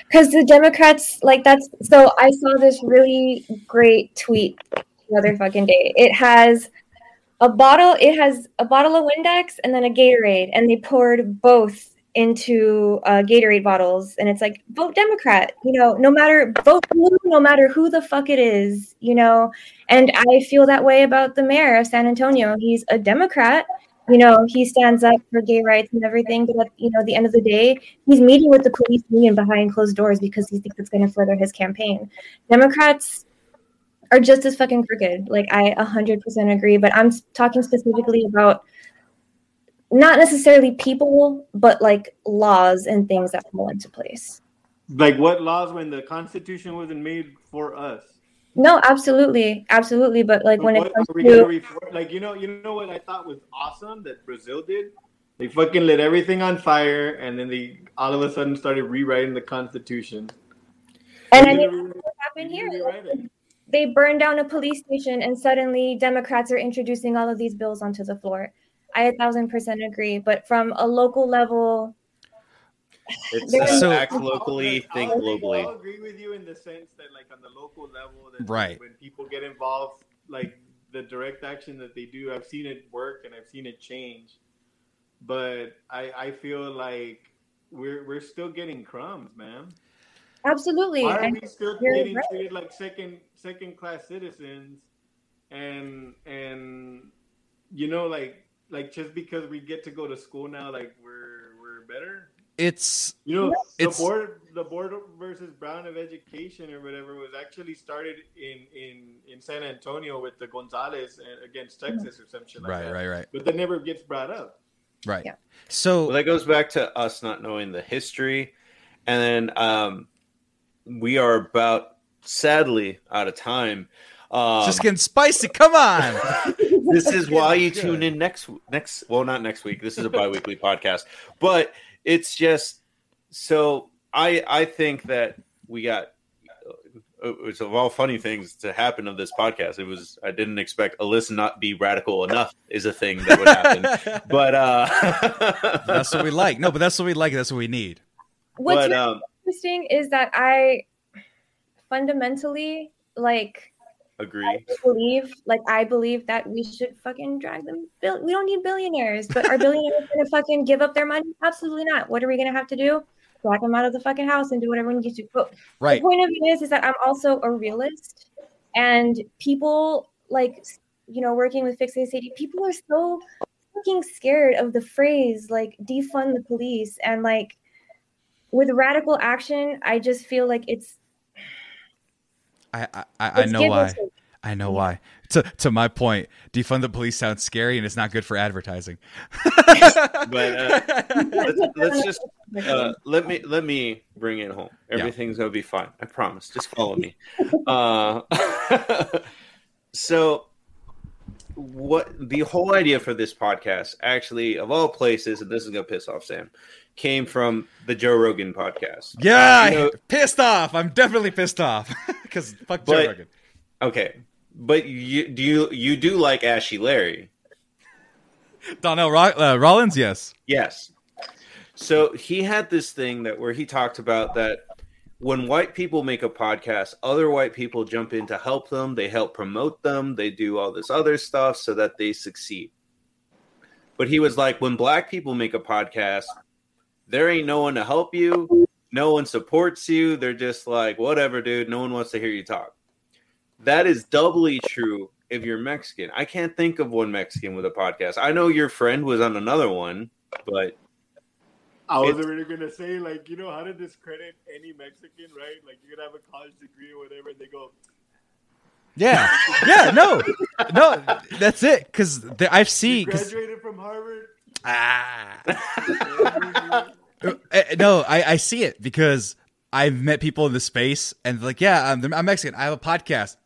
Because the Democrats, like that's so. I saw this really great tweet the other fucking day. It has a bottle. It has a bottle of Windex and then a Gatorade, and they poured both into uh, Gatorade bottles, and it's like vote Democrat. You know, no matter vote blue, no matter who the fuck it is. You know, and I feel that way about the mayor of San Antonio. He's a Democrat. You know, he stands up for gay rights and everything, but at you know, the end of the day, he's meeting with the police union behind closed doors because he thinks it's going to further his campaign. Democrats are just as fucking crooked. Like I 100% agree, but I'm talking specifically about not necessarily people, but like laws and things that fall into place. Like what laws when the Constitution wasn't made for us? No, absolutely, absolutely. But like when what it comes are we gonna to reform? Like you know, you know what I thought was awesome that Brazil did. They fucking lit everything on fire, and then they all of a sudden started rewriting the Constitution. and I They're mean, what happened here? gonna rewrite it. They burned down a police station, and suddenly Democrats are introducing all of these bills onto the floor. I a thousand percent agree. But from a local level, It's There's- uh, So- act locally, I'll think agree- I'll globally. agree with you in the sense that, like, on the local level, that Right. when people get involved, like the direct action that they do, I've seen it work and I've seen it change. But I, I feel like we're we're still getting crumbs, man. absolutely. Why are and- we still getting right. treated like second second class citizens? And and you know, like like just because we get to go to school now, like we're we're better. It's You know, the board, the board versus Brown of Education or whatever was actually started in in in San Antonio with the Gonzalez uh, against Texas or some shit like right, that. right, right, But that never gets brought up. right. Yeah. So Well, that goes back to us not knowing the history, and then um, we are about sadly out of time. Um, just getting spicy. Come on. this is why you Good. tune in next next well not next week this is a bi-weekly podcast but it's just so i i think that we got it was of all funny things to happen of this podcast it was i didn't expect alyssa not be radical enough is a thing that would happen but uh that's what we like. No, but that's what we like. That's what we need. What's but really um interesting is that I fundamentally like agree believe like I believe that we should fucking drag them. We don't need billionaires, but are billionaires gonna fucking give up their money? Absolutely not. What are we gonna have to do? Drag them out of the fucking house and do whatever we need to. But Right. the point of it is, is that I'm also a realist, and people like you know working with Fix city, people are so fucking scared of the phrase like defund the police and like with radical action, I just feel like it's. I I, I know why. take. I know why. To to my point, defund the police sounds scary and it's not good for advertising. But uh, let's, let's just uh, let me let me bring it home. Yeah. Everything's gonna be fine. I promise. Just follow me. Uh, so, what the whole idea for this podcast, actually, of all places, and this is gonna piss off Sam, came from the Joe Rogan podcast. yeah, You know- pissed off. I'm definitely pissed off because fuck Joe Rogan. Okay, but you do you you do like Ashy Larry? Donnell Ro- uh, Rawlings, yes. Yes. So he had this thing that where he talked about that when white people make a podcast, other white people jump in to help them. They help promote them. They do all this other stuff so that they succeed. But he was like, when black people make a podcast, there ain't no one to help you. No one supports you. They're just like, whatever, dude. No one wants to hear you talk. That is doubly true if you're Mexican. I can't think of one Mexican with a podcast. I know your friend was on another one, but I was It's- already gonna say, like, you know how to discredit any Mexican, right? Like, you're gonna have a college degree or whatever, and they go, Yeah, yeah, no, no, that's it. Because I've "You seen. 'cause- graduated from Harvard." Ah. No, I, I see it because I've met people in the space and like, yeah, I'm, I'm Mexican. I have a podcast,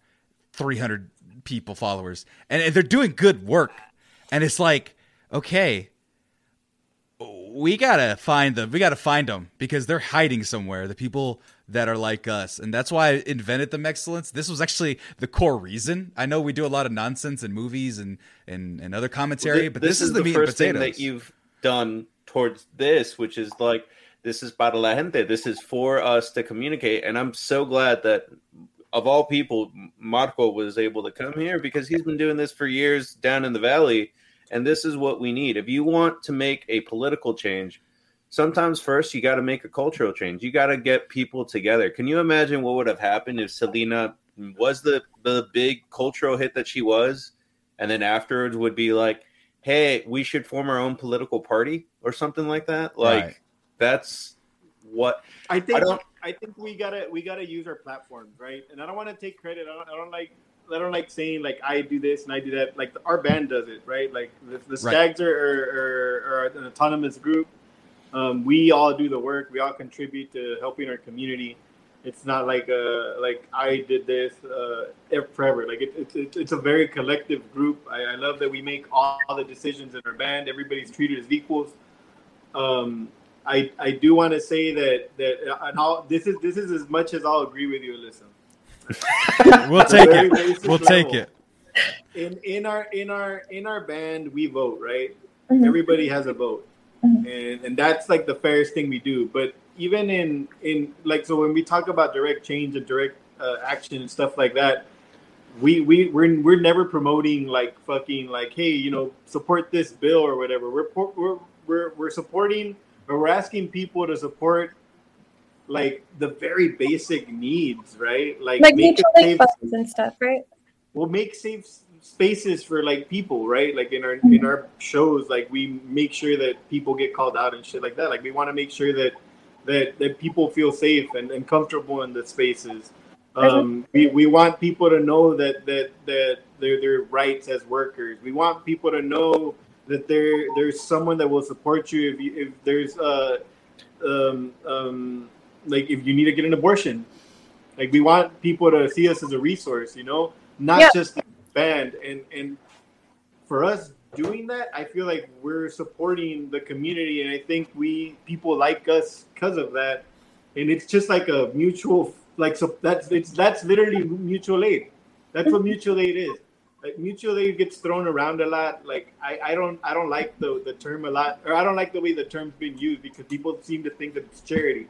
300 people followers, and they're doing good work. And it's like, okay, we gotta find them. We gotta find them because they're hiding somewhere. The people that are like us, and that's why I invented the Mexcellence. This was actually the core reason. I know we do a lot of nonsense in movies and and, and other commentary, but this, is the, meat first and thing that you've done towards this, which is like this is para la gente. This is for us to communicate, and I'm so glad that of all people, Marco was able to come here because he's been doing this for years down in the valley, and this is what we need. If you want to make a political change. Sometimes first you got to make a cultural change. You got to get people together. Can you imagine what would have happened if Selena was the the big cultural hit that she was, and then afterwards would be like, hey, we should form our own political party or something like that. Like Right. that's what I think I don't- I think we gotta we gotta use our platforms, right? And I don't want to take credit. I don't, I don't like I don't like saying like I do this and I do that. Like our band does it, right? Like the, the Right. Are, are, are an autonomous group. Um, we all do the work. We all contribute to helping our community. It's not like uh like I did this uh, forever. Like it, it's it's it's a very collective group. I, I love that we make all, all the decisions in our band. Everybody's treated as equals. Um, I I do want to say that that and I'll, this is this is as much as I'll agree with you, Alyssa. we'll take it. We'll take it. In in our in our in our band, we vote, right? Mhm. Everybody has a vote, Mhm. and and that's like the fairest thing we do. But even in in like so when we talk about direct change and direct uh, action and stuff like that, we we we're we're never promoting like fucking like hey you know support this bill or whatever. We're we're we're we're supporting or we're asking people to support like the very basic needs, right? Like, like make mutual safe funds and stuff, right? we'll make safe spaces for like people, right? Like in our Mm-hmm. in our shows, like we make sure that people get called out and shit like that. Like we want to make sure that that that people feel safe and, and comfortable in the spaces. Um, we, we want people to know that that that their their rights as workers. We want people to know that there there's someone that will support you if you, if there's uh um um like if you need to get an abortion. Like we want people to see us as a resource, you know, not just band. And and for us doing that, I feel like we're supporting the community, and I think we people like us because of that. And it's just like a mutual, like so that's it's that's literally mutual aid. That's what mutual aid is. Like mutual aid gets thrown around a lot. Like I, I don't I don't like the the term a lot, or I don't like the way the term's been used because people seem to think that it's charity.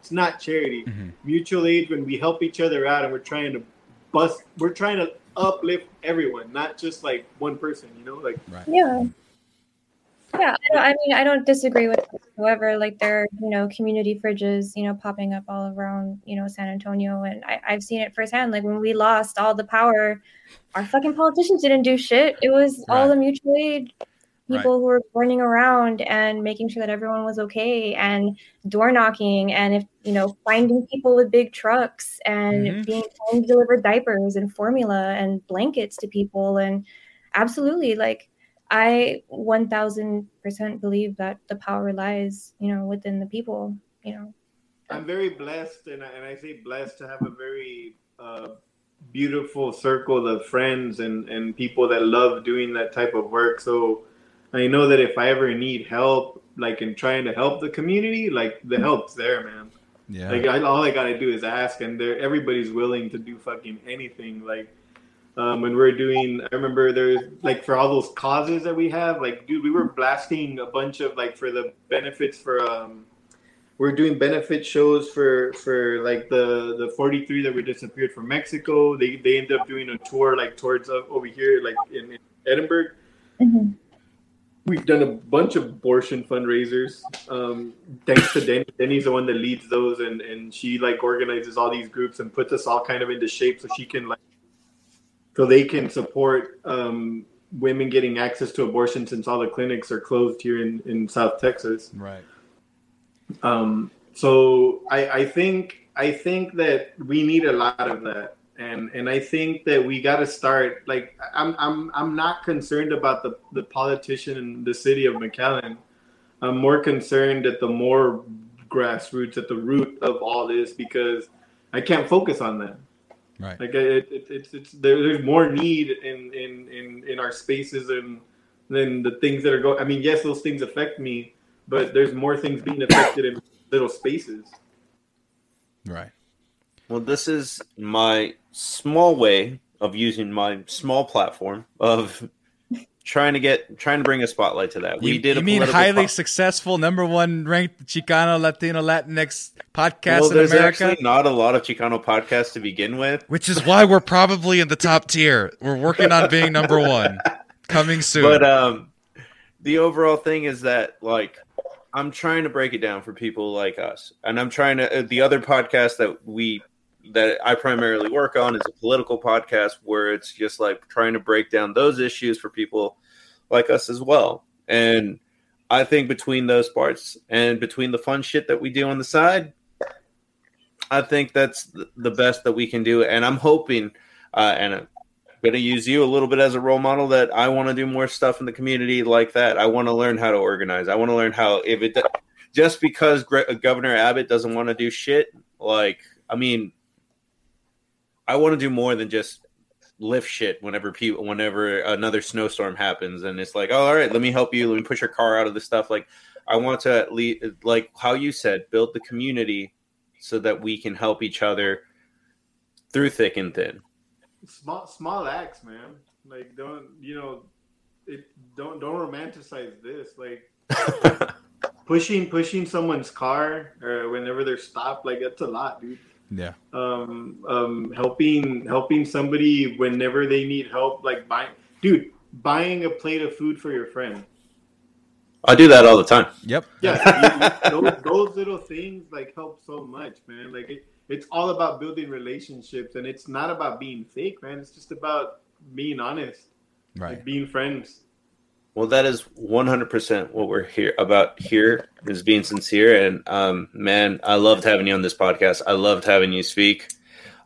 It's not charity. Mhm. Mutual aid when we help each other out and we're trying to bust. We're trying to uplift everyone, not just like one person. You know, like Yeah. Yeah, I, don't, I mean, I don't disagree with whoever. Like, there are, you know, community fridges, you know, popping up all around, you know, San Antonio. And I, I've seen it firsthand. Like, when we lost all the power, our fucking politicians didn't do shit. It was all the mutual aid people Right. who were running around and making sure that everyone was okay and door knocking and if you know finding people with big trucks and Mhm. being trying to deliver diapers and formula and blankets to people and absolutely like i 1000% believe that the power lies you know within the people you know I'm very blessed, and I, and I say blessed to have a very uh, beautiful circle of friends and, and people that love doing that type of work. So I know that if I ever need help, like in trying to help the community, like the help's there, man. Yeah. Like I, all I gotta do is ask, and they're, everybody's willing to do fucking anything. Like um, when we're doing, I remember there's like for all those causes that we have, like dude, we were blasting a bunch of like for the benefits for um, we're doing benefit shows for for like the the 43 that were disappeared from Mexico. They they ended up doing a tour like towards uh, over here, like in, in Edinburg. We've done a bunch of abortion fundraisers. Um, thanks to Denny. Denny's the one that leads those, and and she like organizes all these groups and puts us all kind of into shape so she can like so they can support um, women getting access to abortion since all the clinics are closed here in in South Texas. right. Um, so I, I think I think that we need a lot of that, and and I think that we got to start. Like I'm I'm I'm not concerned about the the politician in the city of McAllen. I'm more concerned at the more grassroots, at the root of all this, because I can't focus on that. Right. Like it, it, it's it's there, there's more need in in in in our spaces and than the things that are going. I mean, yes, those things affect me, but there's more things being affected in little spaces. Right. Well, this is my small way of using my small platform of trying to get trying to bring a spotlight to that. We you, did you a mean highly po- successful, number one ranked Chicano, Latino, Latinx podcast well, in there's America? actually not a lot of Chicano podcasts to begin with. Which is why we're probably in the top tier. We're working on being number one. Coming soon. But um, the overall thing is that like I'm trying to break it down for people like us, and I'm trying to. Uh, the other podcast that we that I primarily work on is a political podcast where it's just like trying to break down those issues for people like us as well. And I think between those parts and between the fun shit that we do on the side, I think that's the best that we can do. And I'm hoping, uh, and I'm going to use you a little bit as a role model that I want to do more stuff in the community like that. I want to learn how to organize. I want to learn how, if it just because Governor Abbott doesn't want to do shit, like, I mean, I want to do more than just lift shit whenever people whenever another snowstorm happens and it's like oh, all right let me help you let me push your car out of the stuff like i want to at least like how you said build the community so that we can help each other through thick and thin Small small acts, man. Like don't you know? It don't don't romanticize this. Like pushing pushing someone's car or whenever they're stopped. Like that's a lot, dude. Yeah. um, um, helping helping somebody whenever they need help, like buying, dude, buying a plate of food for your friend. i do that all the time Yep. Yeah, you- those, those little things like help so much, man. Like it, it's all about building relationships, and it's not about being fake, man. It's just about being honest, Right. like being friends. Well that is 100% what we're here about here is being sincere. And um, man i loved having you on this podcast. I loved having you speak.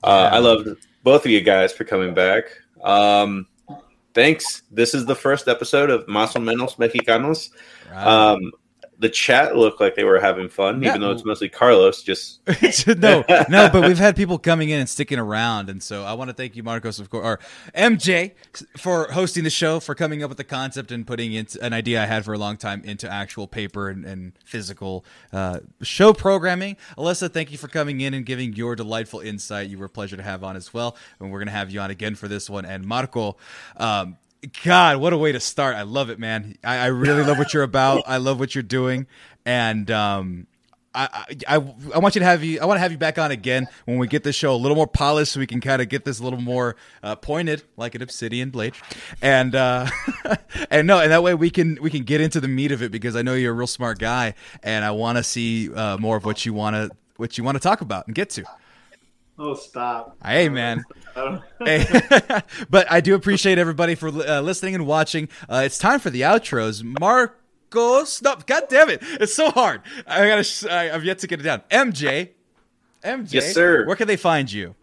Uh, i loved both of you guys for coming back. Um, thanks. This is the first episode of Más o menos mexicanos. Right. Um, the chat looked like they were having fun, Yeah. even though it's mostly Carlos. Just no, no, but we've had people coming in and sticking around, and so I want to thank you, Marcos, of course, or MJ, for hosting the show, for coming up with the concept and putting it, an idea I had for a long time into actual paper and, and physical uh, show programming. Alyssa, thank you for coming in and giving your delightful insight. You were a pleasure to have on as well, and we're gonna have you on again for this one. And Marco, um, God, what a way to start! I love it, man. I, I really love what you're about. I love what you're doing, and um, I, I, I want you to have you. I want to have you back on again when we get this show a little more polished, so we can kind of get this a little more uh, pointed, like an obsidian blade, and uh, and no, and that way we can we can get into the meat of it because I know you're a real smart guy, and I want to see uh, more of what you want to what you want to talk about and get to. Oh, stop! Hey, man. hey. but I do appreciate everybody for uh, listening and watching. Uh, it's time for the outros. Mark go stop. God damn it. It's so hard. I gotta, I, have yet to get it down. MJ. MJ. Yes, sir. Where can they find you?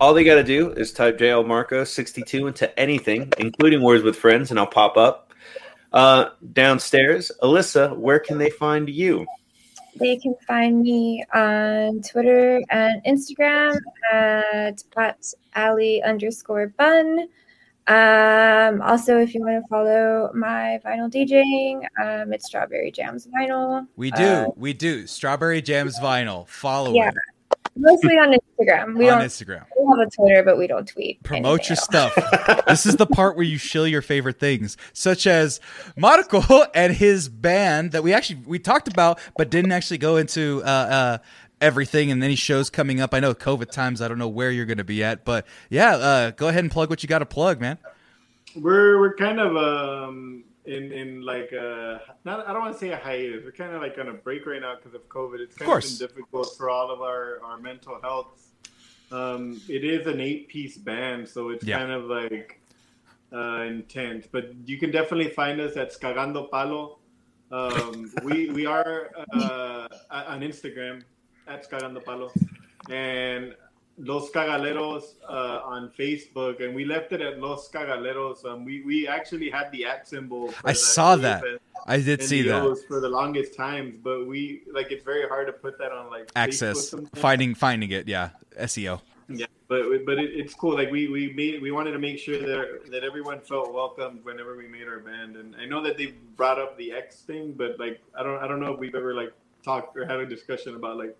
All they got to do is type JL Marco 62 into anything, including Words with Friends, and I'll pop up. Uh, downstairs, Alyssa, where can they find you? They can find me on Twitter and Instagram at, at Ali underscore bun. Um, also, if you want to follow my vinyl DJing, um, it's Strawberry Jams Vinyl. We do, uh, we do. Strawberry Jams Vinyl. Follow yeah. it. Mostly on Instagram. We on don't, Instagram. We have a Twitter, but we don't tweet. Promote your stuff. this is the part where you shill your favorite things, such as Marco and his band that we actually we talked about, but didn't actually go into uh, uh, everything and any shows coming up. I know COVID times. I don't know where you're going to be at, but yeah, uh, go ahead and plug what you got to plug, man. We're we're kind of um in in like a not I don't want to say a hiatus. We're kind of like on a break right now because of COVID. It's kind of, of been difficult for all of our our mental health. Um, it is an eight piece band, so it's yeah. kind of like uh, intense. But you can definitely find us at Skagando Palo. Um, we we are uh, on Instagram at Cagando Palo, and Los Skagaleros uh, on Facebook, and we left it at Los Skagaleros. Um, we we actually had the at symbol. I saw that. And, I did see that for the longest times, but we like it's very hard to put that on like access finding finding it. Yeah, SEO. Yeah, but but it, it's cool. Like we we made we wanted to make sure that that everyone felt welcome whenever we made our band, and I know that they brought up the X thing, but like I don't I don't know if we've ever like talked or had a discussion about like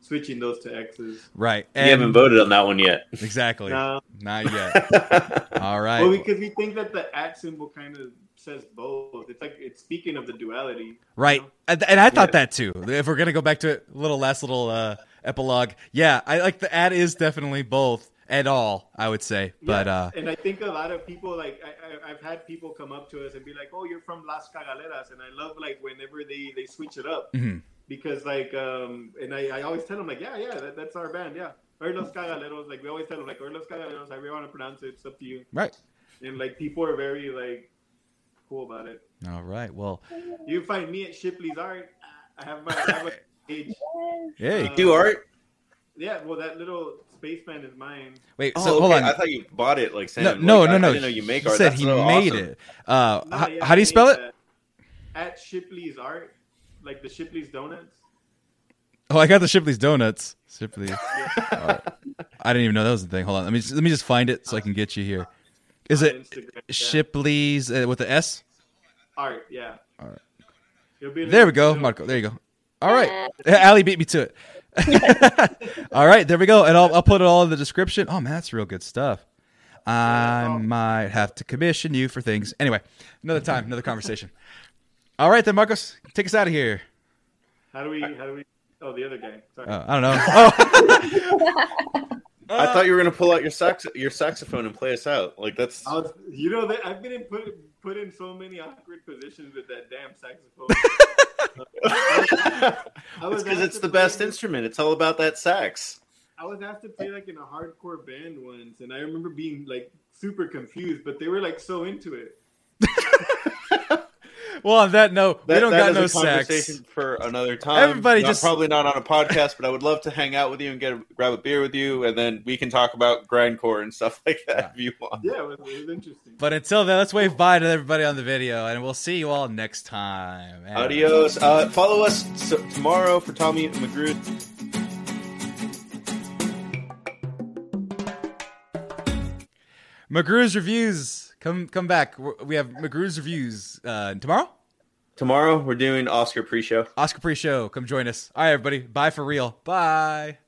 switching those to X's. Right. And you haven't voted on that one yet. Exactly. No. Not yet. All right. Well, because we think that the at symbol kind of says both. It's like it's speaking of the duality. Right. You know? and, and, I thought yeah. that too. If we're gonna go back to a little last little uh, epilogue, yeah, I like the at is definitely both at all. I would say, but yeah. uh, and I think a lot of people like I, have had people come up to us and be like, "Oh, you're from Las Cagaleras," and I love like whenever they they switch it up. Mm-hmm because like um and I, I always tell them like yeah yeah that, that's our band yeah. Or los cagaleros like we always tell them like or los cagaleros however you want to pronounce it it's up to you. Right. And like people are very like cool about it. All right well. You find me at Shipley's art. I have my I have a page. Hey. Uh, do art? Yeah well that little spaceman is mine. Wait oh, so okay. hold on. I thought you bought it like Sam no like, no no, I, no. I didn't know you make he art. said That's he made awesome. it. Uh no, how, yeah, how do you spell it? at Shipley's art like the Shipley's donuts Oh, I got the Shipley's donuts. Shipley. oh, I didn't even know that was the thing. Hold on. Let me just, let me just find it so I can get you here. Is it yeah. Shipley's uh, with the S? Art, yeah. All right. There we go, Marco. There you go. All right. Ali beat me to it. all right, there we go. And I'll, I'll put it all in the description. Oh, man, that's real good stuff. I might have to commission you for things. Anyway, another time, another conversation. All right, then, Marcos, take us out of here. How do we, how do we Oh, the other guy. Sorry. Oh, I don't know. Oh. I thought you were gonna pull out your sax your saxophone and play us out. Like that's was, you know that I've been in put put in so many awkward positions with that damn saxophone. It's because it's the best instrument. It's all about that sax. I was asked to play like in a hardcore band once, and I remember being like super confused, but they were like so into it. Well, on that note, that, we don't got no conversation sex for another time. Everybody not, just probably not on a podcast, but I would love to hang out with you and get a, grab a beer with you, and then we can talk about grindcore and stuff like that yeah. if you want. Yeah, it was, it was, interesting. But until then, let's wave bye to everybody on the video, and we'll see you all next time. Adios. Uh, follow us tomorrow for Tommy McGrew. McGrew's reviews. Come come back. We have McGrew's reviews uh, tomorrow. Tomorrow we're doing Oscar pre-show. Oscar pre-show. Come join us. All right, everybody. Bye for real. Bye.